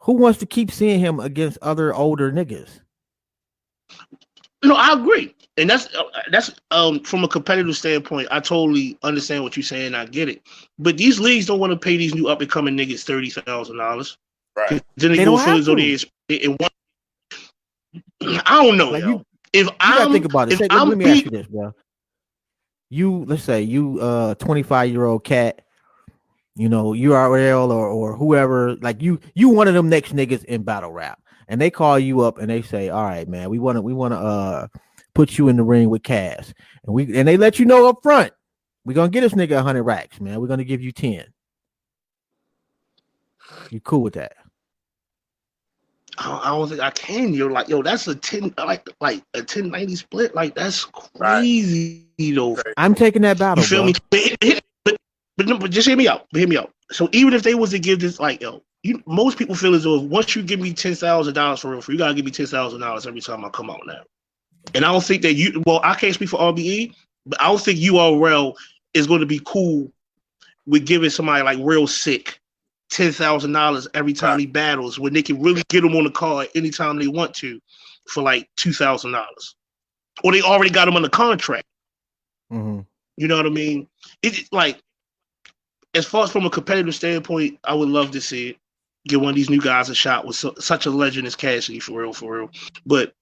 Who wants to keep seeing him against other older niggas? No, I agree, and that's uh, that's um from a competitive standpoint. I totally understand what you're saying. I get it, but these leagues don't want to pay these new up and coming niggas thirty thousand dollars. Right. Then they, They go don't feel have as though to. they in one. I don't know. Like yo. you, if you gotta I'm think about it. if Say, let, I'm let me ask beat- you this, bro. You let's say you uh 25 year old cat, you know, URL or or whoever, like you you one of them next niggas in battle rap, and they call you up and they say, All right, man, we wanna we wanna uh put you in the ring with Cass. And we and they let you know up front, we're gonna get this nigga hundred racks, man. We're gonna give you 10. You cool with that? I don't, I don't think I can. Yo, like yo, that's a ten like like a 10-90 split. Like that's Right. crazy though. I'm taking that battle. You feel bro. me? But, but, but, but, no, but just hear me out. But hear me out. So even if they was to give this, like, yo, you most people feel as though once you give me ten thousand dollars for real, for you gotta give me ten thousand dollars every time I come out now. And I don't think that you. Well, I can't speak for RBE, but I don't think URL is going to be cool with giving somebody like real sick ten thousand dollars every time Right. he battles when they can really get him on the card anytime they want to for like two thousand dollars, or they already got him on the contract. Mhm. You know what I mean? It it- like as far as from a competitive standpoint, I would love to see it. Give one of these new guys a shot with su- such a legend as Cassidy, for real, for real. But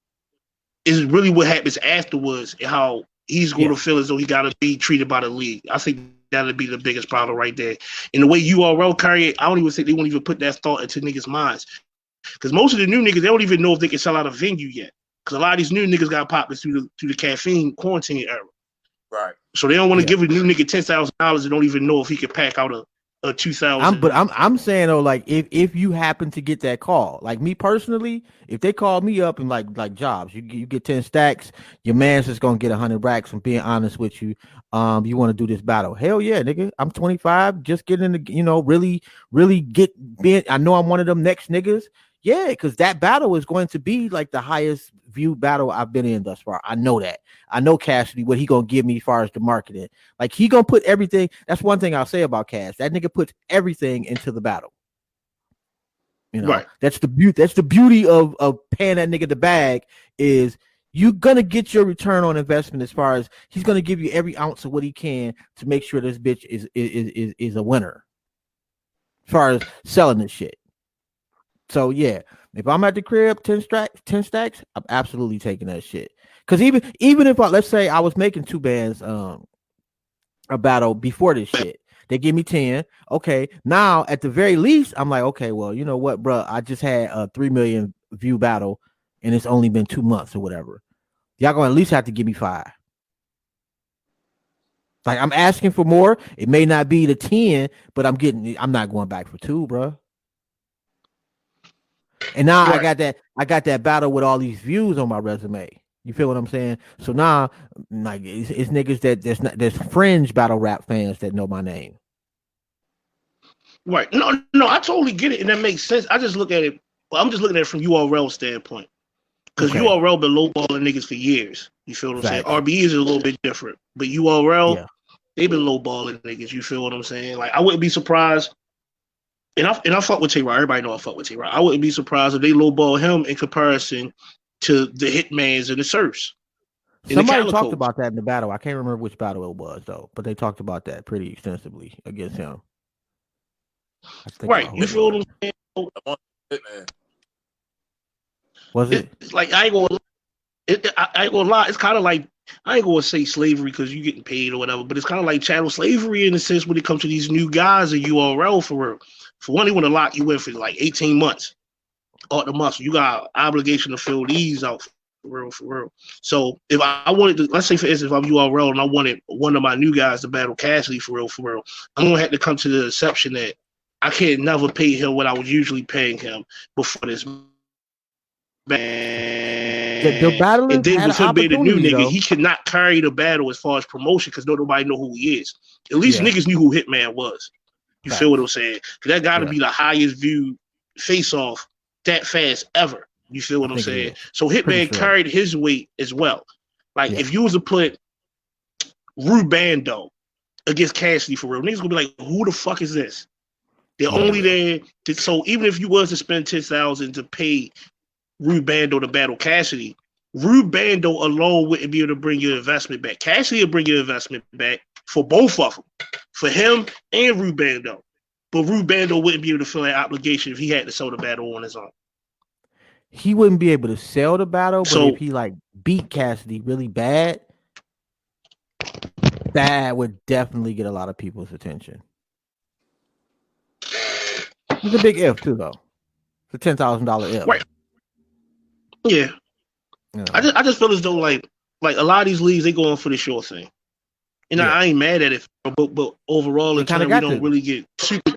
it's really what happens afterwards and how he's going Yeah. to feel as though he got to be treated by the league. I think that'd be the biggest problem right there. And the way URL carry it, I don't even think they won't even put that thought into niggas' minds. Because most of the new niggas, they don't even know if they can sell out a venue yet. Because a lot of these new niggas got popped through the through the caffeine quarantine era. Right. So they don't want to Yeah. give a new nigga ten thousand dollars and don't even know if he can pack out a, a two thousand. I'm but I'm I'm saying though, like if if you happen to get that call, like me personally, if they call me up and like like jobs, you you get ten stacks, your man's just gonna get a hundred racks. I'm being honest with you. Um, you want to do this battle? Hell yeah, nigga. I'm 25, just getting the you know really really get being. I know I'm one of them next niggas. Yeah, because that battle is going to be like the highest viewed battle I've been in thus far. I know that. I know Cassidy what he gonna give me as far as the marketing. Like he gonna put everything. That's one thing I'll say about Cass. That nigga puts everything into the battle. You know, Right. that's the beauty. That's the beauty of of paying that nigga the bag is you're gonna get your return on investment as far as he's gonna give you every ounce of what he can to make sure this bitch is is is is a winner. As far as selling this shit. So yeah, if I'm at the crib, 10 stacks, 10 stacks, I'm absolutely taking that shit. Cause even even if I let's say I was making two bands um a battle before this shit. They give me 10. Okay. Now at the very least, I'm like, okay, well, you know what, bro? I just had a three million view battle and it's only been two months or whatever. Y'all gonna at least have to give me five. Like I'm asking for more. It may not be the 10, but I'm getting I'm not going back for two, bro. And now I got that I got that battle with all these views on my resume. You feel what I'm saying? So now, like, it's, it's niggas that there's not there's fringe battle rap fans that know my name. right. No, no, I totally get it, and that makes sense. I just look at it. Well, I'm just looking at it from URL standpoint, because Okay. URL been lowballing niggas for years. You feel what I'm saying? Facts. RBE is a little bit different, but URL Yeah. they've been lowballing niggas. You feel what I'm saying? Like I wouldn't be surprised. And I and I fuck with Tay Roc. Everybody know I fuck with Tay Roc. I wouldn't be surprised if they lowball him in comparison to the Hitmans and the Surfs. And the Somebody talked about that in the battle. I can't remember which battle it was though, but they talked about that pretty extensively against him. Right. You feel it. what I'm saying? Was it? It's like I ain't gonna. It, I, I ain't gonna lie. It's kind of like I ain't gonna say slavery because you're getting paid or whatever, but it's kind of like chattel slavery in a sense when it comes to these new guys in URL for real. For one, they want to lock you in for like eighteen months. Out the months. you got obligation to fill these out for real, for real. So if I, wanted to, let's say for instance, if I'm URL and I wanted one of my new guys to battle Cassidy for real, for real, I'm gonna have to come to the exception that I can't never pay him what I was usually paying him before this. Man, The, the battlers and then with him being a new nigga, though. he cannot carry the battle as far as promotion because nobody know who he is. At least Yeah. niggas knew who Hitman was. You Facts. feel what I'm saying? that got to Yeah. be the highest viewed face off that fast ever. You feel what I'm saying? So Hitman sure. carried his weight as well. Like Yeah. if you was to put Rubando against Cassidy for real, niggas gonna be like, who the fuck is this? They're Yeah. only there to so even if you was to spend ten thousand to pay Rubando to battle Cassidy, Rubando alone wouldn't be able to bring your investment back. Cassidy will bring your investment back for both of them, for him and Rubando. But Rubando wouldn't be able to fill that obligation if he had to sell the battle on his own. he wouldn't be able to sell the battle, but So- if he like beat Cassidy really bad, that would definitely get a lot of people's attention. It's a big if too, though. It's a ten thousand dollar if. Right. Yeah, You know. I just I just feel as though like like a lot of these leagues they going for the short thing, and Yeah. I, I ain't mad at it. But but overall, in turn, we don't to. really get super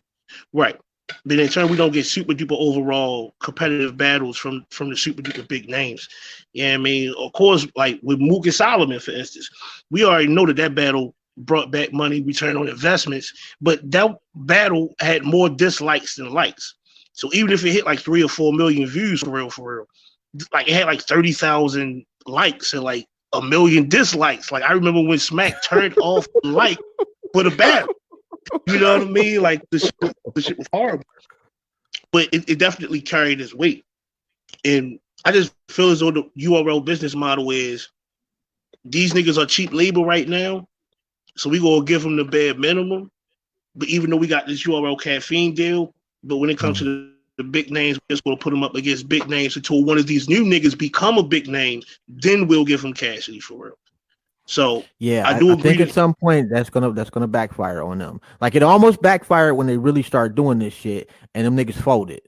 right. But in turn, we don't get super duper overall competitive battles from from the super duper big names. Yeah, I mean, of course, like with Mook and Solomon, for instance, we already know that that battle brought back money, return on investments, but that battle had more dislikes than likes. So even if it hit like three or four million views for real, for real, like it had like thirty thousand likes and like a million dislikes. Like I remember when Smack turned off the like for the battle. You know what I mean? Like the shit, the shit was horrible, but it, it definitely carried its weight. And I just feel as though the URL business model is these niggas are cheap labor right now, so we gonna give them the bare minimum. But even though we got this URL caffeine deal, but when it comes to mm-hmm. The, big names, we're just gonna put them up against big names until one of these new niggas become a big name. Then we'll give them Cassidy for real. So Yeah, I I, do I agree think at some point that's gonna that's gonna backfire on them. Like it almost backfired when they really start doing this shit, and them niggas folded.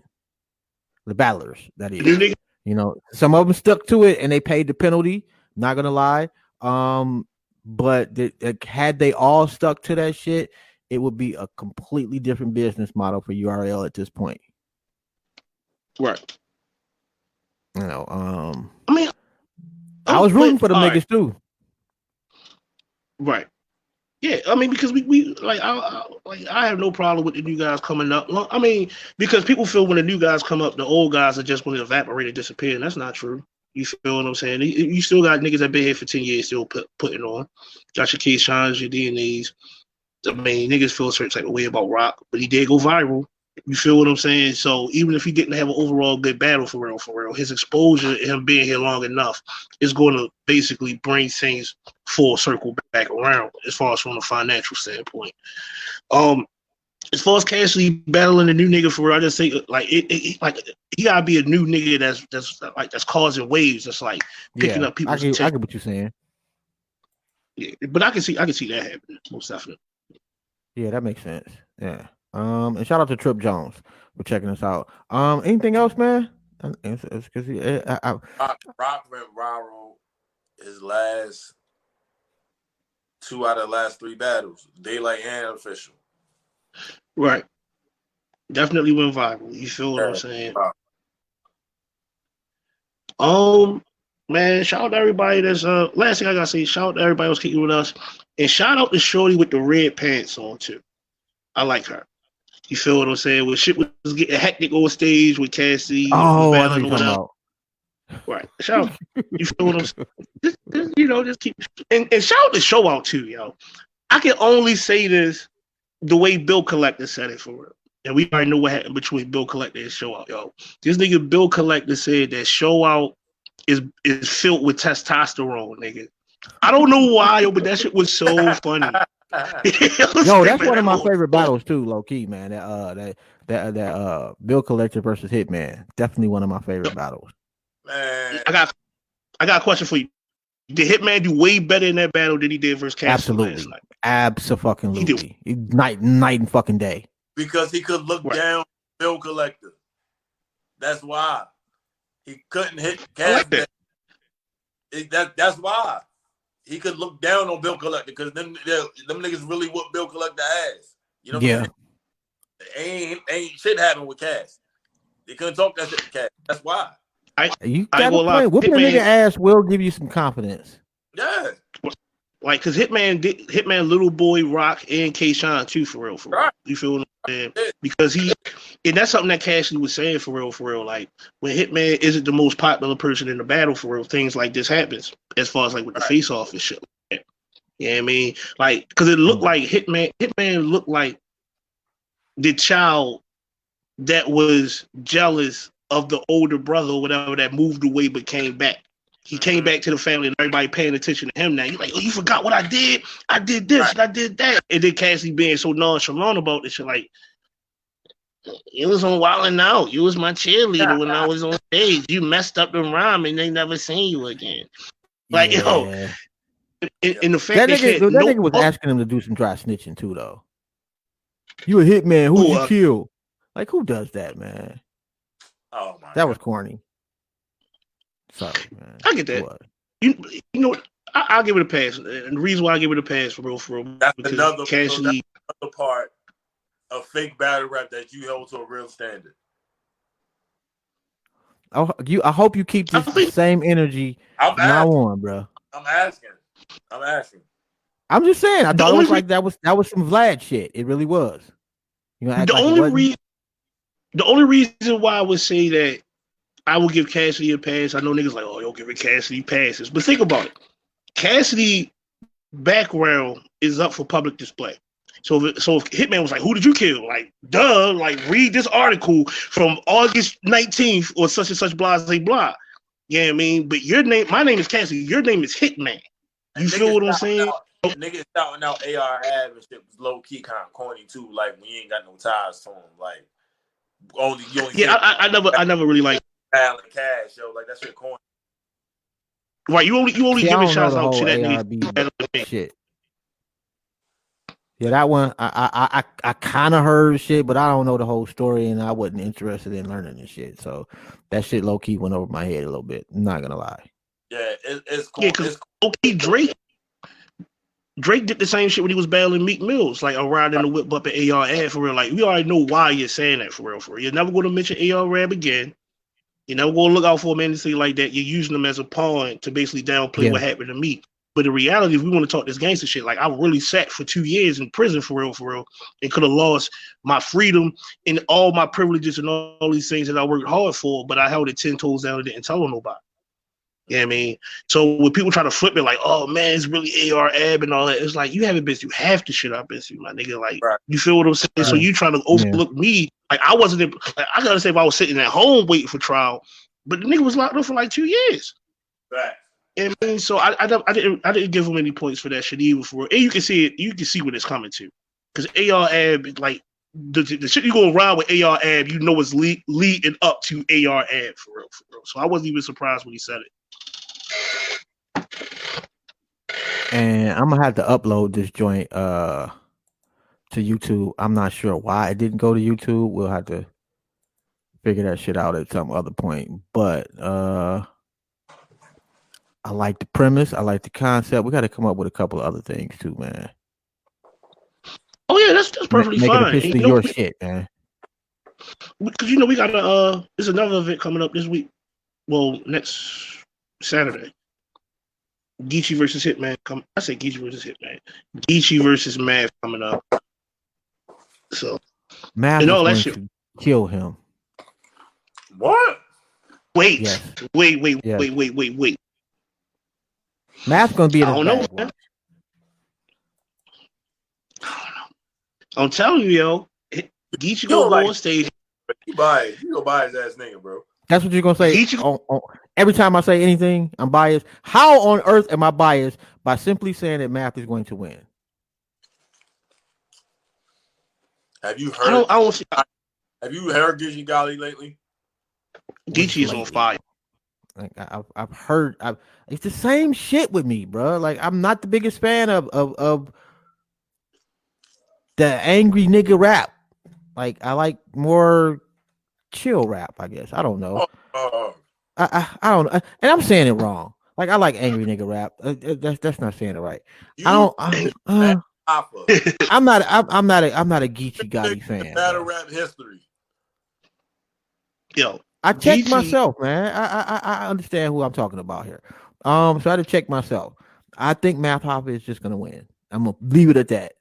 The battlers, that is. You know, some of them stuck to it and they paid the penalty. Not gonna lie, um, but the, had they all stuck to that shit, it would be a completely different business model for URL at this point. Right? You know, um, I mean, I was rooting for the niggas right. too. Right. Yeah, I mean because we, we like I, I like I have no problem with the new guys coming up. Well, I mean because people feel when the new guys come up, the old guys are just going to evaporate and disappear, and that's not true. You feel what I'm saying? You, you still got niggas that been here for ten years still put, putting on. Got your Keyshawn's, your DNAs. I mean niggas feel a certain type of way about Rock, but he did go viral. You feel what I'm saying? So even if he didn't have an overall good battle for real, for real, his exposure, him being here long enough, is going to basically bring things full circle back around as far as from a financial standpoint. Um, as far as Cassidy battling a new nigga for real, I just say like it, it like he gotta be a new nigga that's that's like that's causing waves. That's like picking Yeah, up I people's get, I get what you're saying. Yeah, but I can see I can see that happening most definitely. Yeah, that makes sense. Yeah. Um, and shout out to Trip Jones for checking us out. Um, anything else, man? It's, it's 'cause he- I, I, Rock, Rock went viral his last two out of the last three battles, Daylyt and official. Right. Definitely went viral. You feel what I'm saying? Um, man, shout out to everybody that's uh last thing I gotta say, shout out to everybody who's kicking with us. And shout out to Shorty with the red pants on too. I like her. You feel what I'm saying? When shit was getting hectic on stage with Cassie. oh, I know battling you're or talking about. Right. Shout. You feel what I'm saying? Just, just, you know, just keep and, and shout out the show out too, yo. I can only say this the way Bill Collector said it for real. And we already know what happened between Bill Collector and Show Out, yo. This nigga Bill Collector said that Show Out is is filled with testosterone, nigga. I don't know why, yo, but that shit was so funny. Yo, that's one of my favorite battles too, low key, man. That uh, that that that uh, Bill Collector versus Hitman, definitely one of my favorite battles. Man, I got I got a question for you. Did Hitman do way better in that battle than he did versus Castle Absolutely. last night? Absolutely, night night and fucking day. because he could look Right. down bill collector. That's why he couldn't hit I like that. It, that that's why he could look down on Bill Collector because them them niggas really whoop Bill Collector ass. You know? What Yeah. I'm saying? Ain't ain't shit happened with Cass. They couldn't talk that shit to Cass. That's why. You I got ain't a gonna lie, point. Whooping a Hitman- nigga ass will give you some confidence. Yeah. Like, cause Hitman did Hitman Little Boy Rock and K Shine too for real, for real. Right. You feel what Yeah. Because he and that's something that Cashley was saying for real, for real. Like when Hitman isn't the most popular person in the battle for real, things like this happens as far as like with the face off and shit. Like. You know what I mean? Like, cause it looked like Hitman Hitman looked like the child that was jealous of the older brother or whatever that moved away but came back. He came back to the family and everybody paying attention to him now. You're like, oh, you forgot what I did? I did this Right. and I did that. And then Cassie being so nonchalant about this shit, like, it was on Wild and Out. You was my cheerleader when I was on stage. You messed up the rhyme and they never seen you again. Like, yo, in, And, and the fact that nigga, that no- nigga was asking him to do some dry snitching too, though. You a hitman? Who Who, you uh, kill? Like who does that, man? Oh my. That was corny. Sorry, man. I get that. What? you, you know? I, I'll give it a pass. And the reason why I give it a pass for real, for real, That's because another- so Cashley, other part of fake battle rap that you held to a real standard. I, you, I hope you keep I this think- same energy I'm now asking. on, bro. I'm asking. I'm asking. I'm just saying. I The thought it was re- like that was that was some Vlad shit. It really was. You know, the like only reason, the only reason why I would say that I will give Cassidy a pass. I know niggas like, oh, you'll give it Cassidy passes, but think about it. Cassidy background is up for public display. So if, so if Hitman was like, who did you kill? Like, duh, like read this article from August 19th or such and such blah blah blah. Yeah, I mean, but your name, my name is Cassidy. Your name is Hitman. You And feel what I'm saying? out- Niggas shouting out AR Ab and shit was low key kind of corny too. Like we ain't got no ties to him. Like only you only Yeah, I, I, I never, I never really like. Pal and cash, yo. Like that's your coin. Right, you only, you only See, I giving don't shots out to that nigga. Shit. Yeah, that one I I I, I kind of heard shit, but I don't know the whole story, and I wasn't interested in learning this shit. So that shit low key went over my head a little bit. I'm not gonna lie. Yeah, it, it's cool. Yeah, 'cause- it's Okay, Drake. Drake did the same shit when he was battling Meek Mills, like around in the whip up at AR Ab for real. Like we already know why you're saying that for real. For real. You're never going to mention AR Ab again. You're never going to look out for a entity like that. You're using them as a pawn to basically downplay Yeah. what happened to me. But the reality, if we want to talk this gangster shit, like I really sat for two years in prison for real, for real, and could have lost my freedom and all my privileges and all, all these things that I worked hard for, but I held it ten toes down and didn't tell nobody. You know what I mean? So when people try to flip it like, oh man, it's really AR ab and all that, it's like you haven't been through half the shit I've been through, my nigga. Like Right. you feel what I'm saying? So you trying to overlook me. Like I wasn't like, I gotta say if I was sitting at home waiting for trial, but the nigga was locked up for like two years. right. And I mean? So I, I, I didn't I didn't give him any points for that shit either for and you can see it, you can see what it's coming to. Because AR ab like the, the shit you go around with AR ab, you know it's lead, leading up to AR ab for real, for real. So I wasn't even surprised when he said it. And I'm gonna have to upload this joint uh to YouTube. I'm not sure why it didn't go to YouTube. We'll have to figure that shit out at some other point. But uh I like the premise. I like the concept. We got to come up with a couple of other things too, man. Oh yeah, that's that's perfectly Make fine. it officially You know, your shit, man. because you know we got a uh there's another event coming up this week. Well, next Saturday. Geechi versus Hitman come I say Geechi versus Hitman. Geechi versus Mav coming up. So Math And is all that going shit- to kill him. What? wait, Yes. wait, wait, Yes. wait, wait, wait, wait. Math's gonna be in I his don't know, bag, man. watch. I'm telling you, yo, Geechi You go don't like- on stage. You buy it. You go buy his ass nigga, bro. That's what you're gonna say. Each- on- on- every time I say anything, I'm biased. How on earth am I biased by simply saying that math is going to win? Have you I heard? don't, I don't see have you heard Geechi Gotti lately? Geechi is on fire. Like I- I've I've heard I've, it's the same shit with me, bro. Like I'm not the biggest fan of of of the angry nigga rap. Like I like more chill rap, I guess. I don't know. Uh, I, I I don't know, and I'm saying it wrong. Like I like angry nigga rap. Uh, uh, that's that's not saying it right. You I don't. I, uh, Alpha. I'm not. I'm, I'm not. A, I'm not a Geechi Gotti fan. Battle bro. rap history. Yo, I checked Geechi- myself, man. I, I I I understand who I'm talking about here. Um, so I had to check myself. I think Math Hoffa is just gonna win. I'm gonna leave it at that.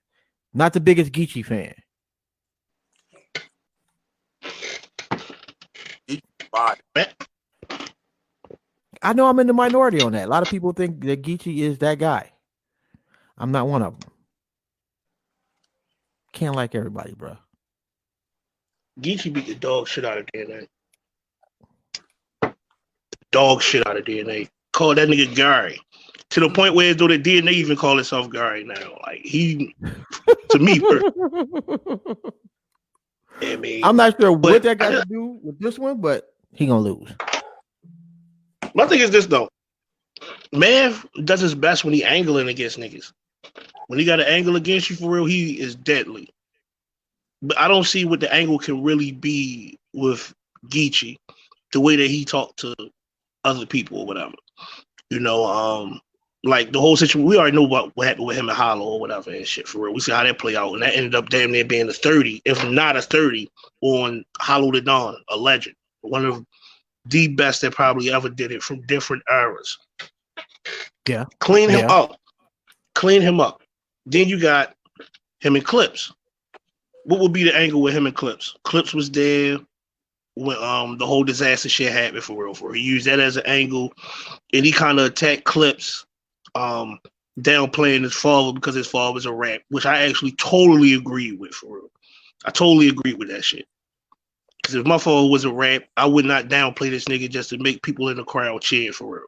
Not the biggest Geechi fan. Fire. I know I'm in the minority on that. A lot of people think that Geechi is that guy. I'm not one of them. Can't like everybody, bro. Geechi beat the dog shit out of DNA. Dog shit out of DNA. Call that nigga Gary. To the point where though the DNA even call itself Gary now. Like he to me, I mean I'm not sure what that got to do with this one, but he gonna lose. My thing is this though. Man does his best when he angling against niggas. When he got an angle against you for real, he is deadly. But I don't see what the angle can really be with Geechi, the way that he talked to other people or whatever. You know, um, like the whole situation. We already know what, what happened with him and Hollow or whatever and shit for real. We see how that play out, and that ended up damn near being a thirty, if not a thirty, on Hollow Da Don, a legend, one of the best that probably ever did it from different eras. Yeah. Clean him Yeah. up. Clean him up. Then you got him and Clips. What would be the angle with him and Clips? Clips was there when um the whole Dizaster shit happened for real. For he used that as an angle, and he kind of attacked Clips, um, downplaying his father because his father was a rap, which I actually totally agree with for real. I totally agree with that shit. Because if my father was a rap, I would not downplay this nigga just to make people in the crowd cheer for real.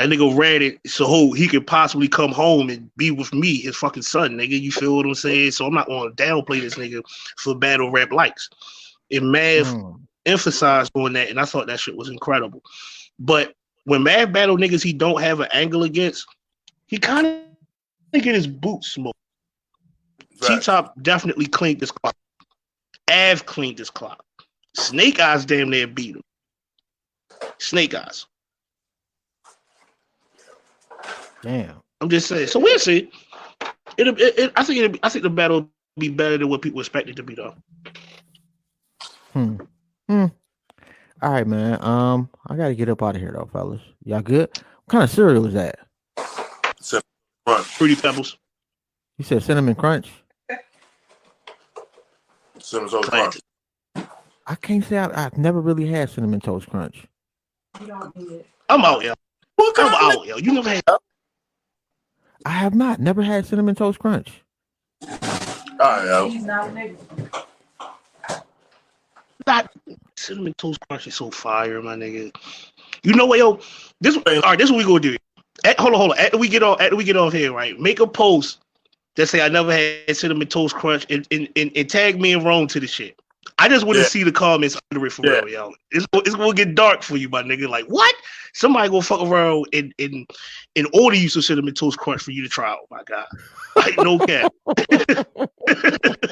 That nigga read it so he could possibly come home and be with me, his fucking son, nigga. You feel what I'm saying? So I'm not gonna downplay this nigga for battle rap likes. And Mav Mm. emphasized on that, and I thought that shit was incredible. But when Mav battle niggas he don't have an angle against, he kind of get his boots smoked. T Top definitely cleaned this clock. Av cleaned this clock. Snake Eyes damn near beat him. Snake Eyes. Damn. I'm just saying. So we'll see. It'll, it, it, I think it'll, be- I think the battle will be better than what people expect it to be though. Hmm. Hmm. All right, man. Um, I gotta get up out of here though, fellas. Y'all good? What kind of cereal is that? Run. Fruity Pebbles. You said cinnamon crunch. Simmons O's Classic. I can't say I, I've never really had cinnamon toast crunch. You don't need it. I'm out, yo. What I'm of out, yo. You never had I have not. Never had cinnamon toast crunch. He's not not cinnamon toast crunch is so fire, my nigga. You know what, yo? This all right. This is what we gonna do. At, hold on, hold on. After we get off, after we get off here, right? Make a post that say I never had cinnamon toast crunch and and, and, and tag me and Rome to the shit. I just want to Yeah. see the comments under it for Yeah. real, yo. It's, it's gonna get dark for you, my nigga. Like what? Somebody gonna fuck around and and and order you some cinnamon toast crunch for you to try. Oh my god! Like no cap.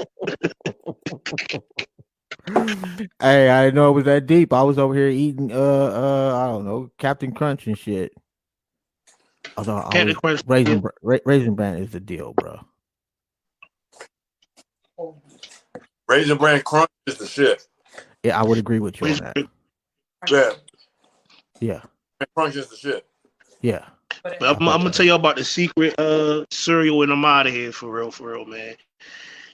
Hey, I didn't know it was that deep. I was over here eating uh uh I don't know Captain Crunch and shit. Although I Captain always- Crunch. raisin Br- Ra- raisin bran is the deal, bro. Raisin Bran Crunch is the shit. Yeah, I would agree with you on Raisin- that. Yeah. Yeah, Crunch is the shit. yeah. But But I'm, I'm gonna tell you about the secret uh cereal and I'm out of here for real, for real, man.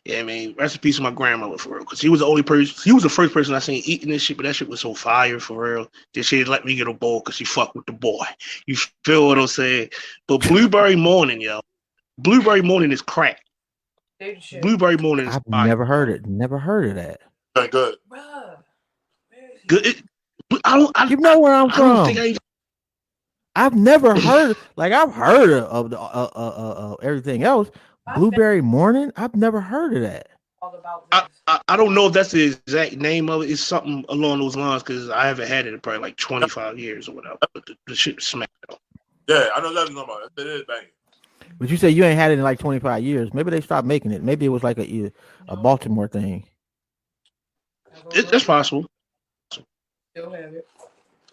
Yeah, I mean, recipes for my grandmother for real, because he was the only person, he was the first person I seen eating this shit, but that shit was so fire for real. That she let me get a bowl because she fucked with the boy. You feel what I'm saying? But blueberry morning, yo, blueberry morning is crack. They the shit. Blueberry morning is I've fire. never heard it. Never heard of that. Done good. Bruh. Where is he? good. It, but I don't. I, You know where I'm I don't from. think I. I've never heard like I've heard of, of the uh, uh, uh, uh, everything else. Blueberry morning. I've never heard of that. I. I, I don't know if that's the exact name of it. It's something along those lines because I haven't had it in probably like 25 years or whatever. But the, the shit smacked though. Yeah, I know that's what I'm. It is banging. But you say you ain't had it in like 25 years. Maybe they stopped making it. Maybe it was like a a No, Baltimore thing. It, look. it's possible. Still have it.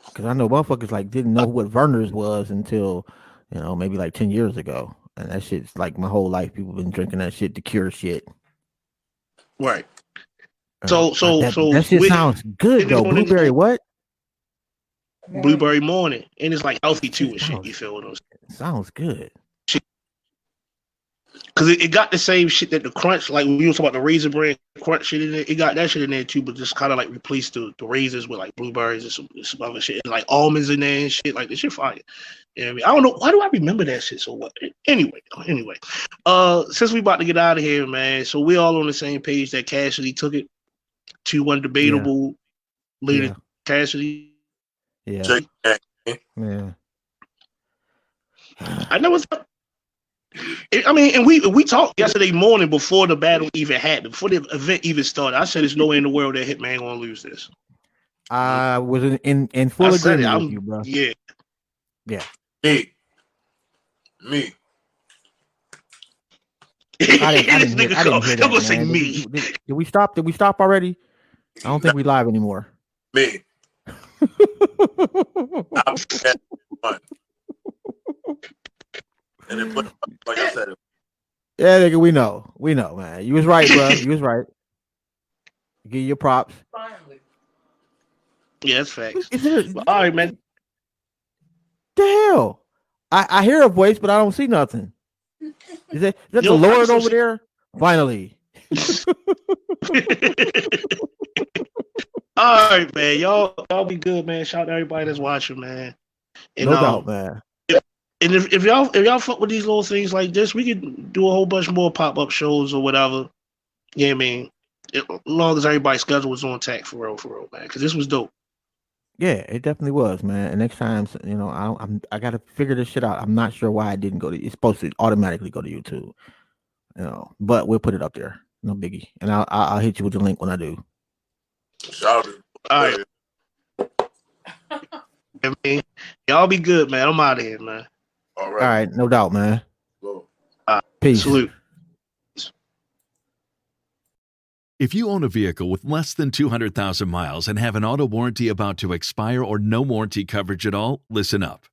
Because I know motherfuckers like didn't know what Vernors was until you know maybe like ten years ago, and that shit's like my whole life. People been drinking that shit to cure shit. Right. Uh, So- so- that, so that shit with- sounds good though. anyone in- Blueberry, what? Blueberry morning, and it's like healthy too and shit. You feel what I'm saying? Sounds good. Because it, it got the same shit that the crunch, like we was talking about the Raisin Bran Crunch shit in there. It got that shit in there too, but just kind of like replaced the, the raisins with like blueberries and some, some other shit, and like almonds in there and shit. Like this shit fire. You know what I mean? I don't know why do I remember that shit so what. Anyway, anyway, uh, since we about to get out of here, man, so we all on the same page that Cassidy took it to undebatable leader Yeah. Cassidy. Yeah, Jake, yeah. I know what's I I mean, and we we talked yesterday morning before the battle even happened, before the event even started. I said, "There's no way in the world that Hitman gonna lose this." I was in in, in full I said it, agreement with you, bro. Yeah, yeah. me, me. I didn't, I This didn't, hear, I didn't hear he'll that. go say man. me. Did, did- did we stop? Did we stop already? I don't think we live anymore. Me. I had one. And then put like I said, yeah, nigga, we know, we know, man. You was right, bro. You was right. Give your props. Finally. Yeah, that's facts. Is it But, all right, man. the hell? I, I hear a voice, but I don't see nothing. Is that, is that Yo, the Lord I'm so over there? Finally. all right, man. Y'all, y'all be good, man. Shout out to everybody that's watching, man. And, no um, doubt, man. And if, if y'all if y'all fuck with these little things like this, we could do a whole bunch more pop up shows or whatever. Yeah, I mean, it, as long as everybody's schedule was on tack for real, for real, man. Because this was dope. Yeah, it definitely was, man. And next time, you know, I, I'm I got to figure this shit out. I'm not sure why I didn't go to. It's supposed to automatically go to YouTube, you know. But we'll put it up there, no biggie. And I'll I'll, I'll hit you with the link when I do. shout out All right, I mean, y'all be good, man. I'm out of here, man. All All right. right, no doubt, man. Go. Uh, Peace. Salute. If you own a vehicle with less than 200,000 miles and have an auto warranty about to expire or no warranty coverage at all, listen up.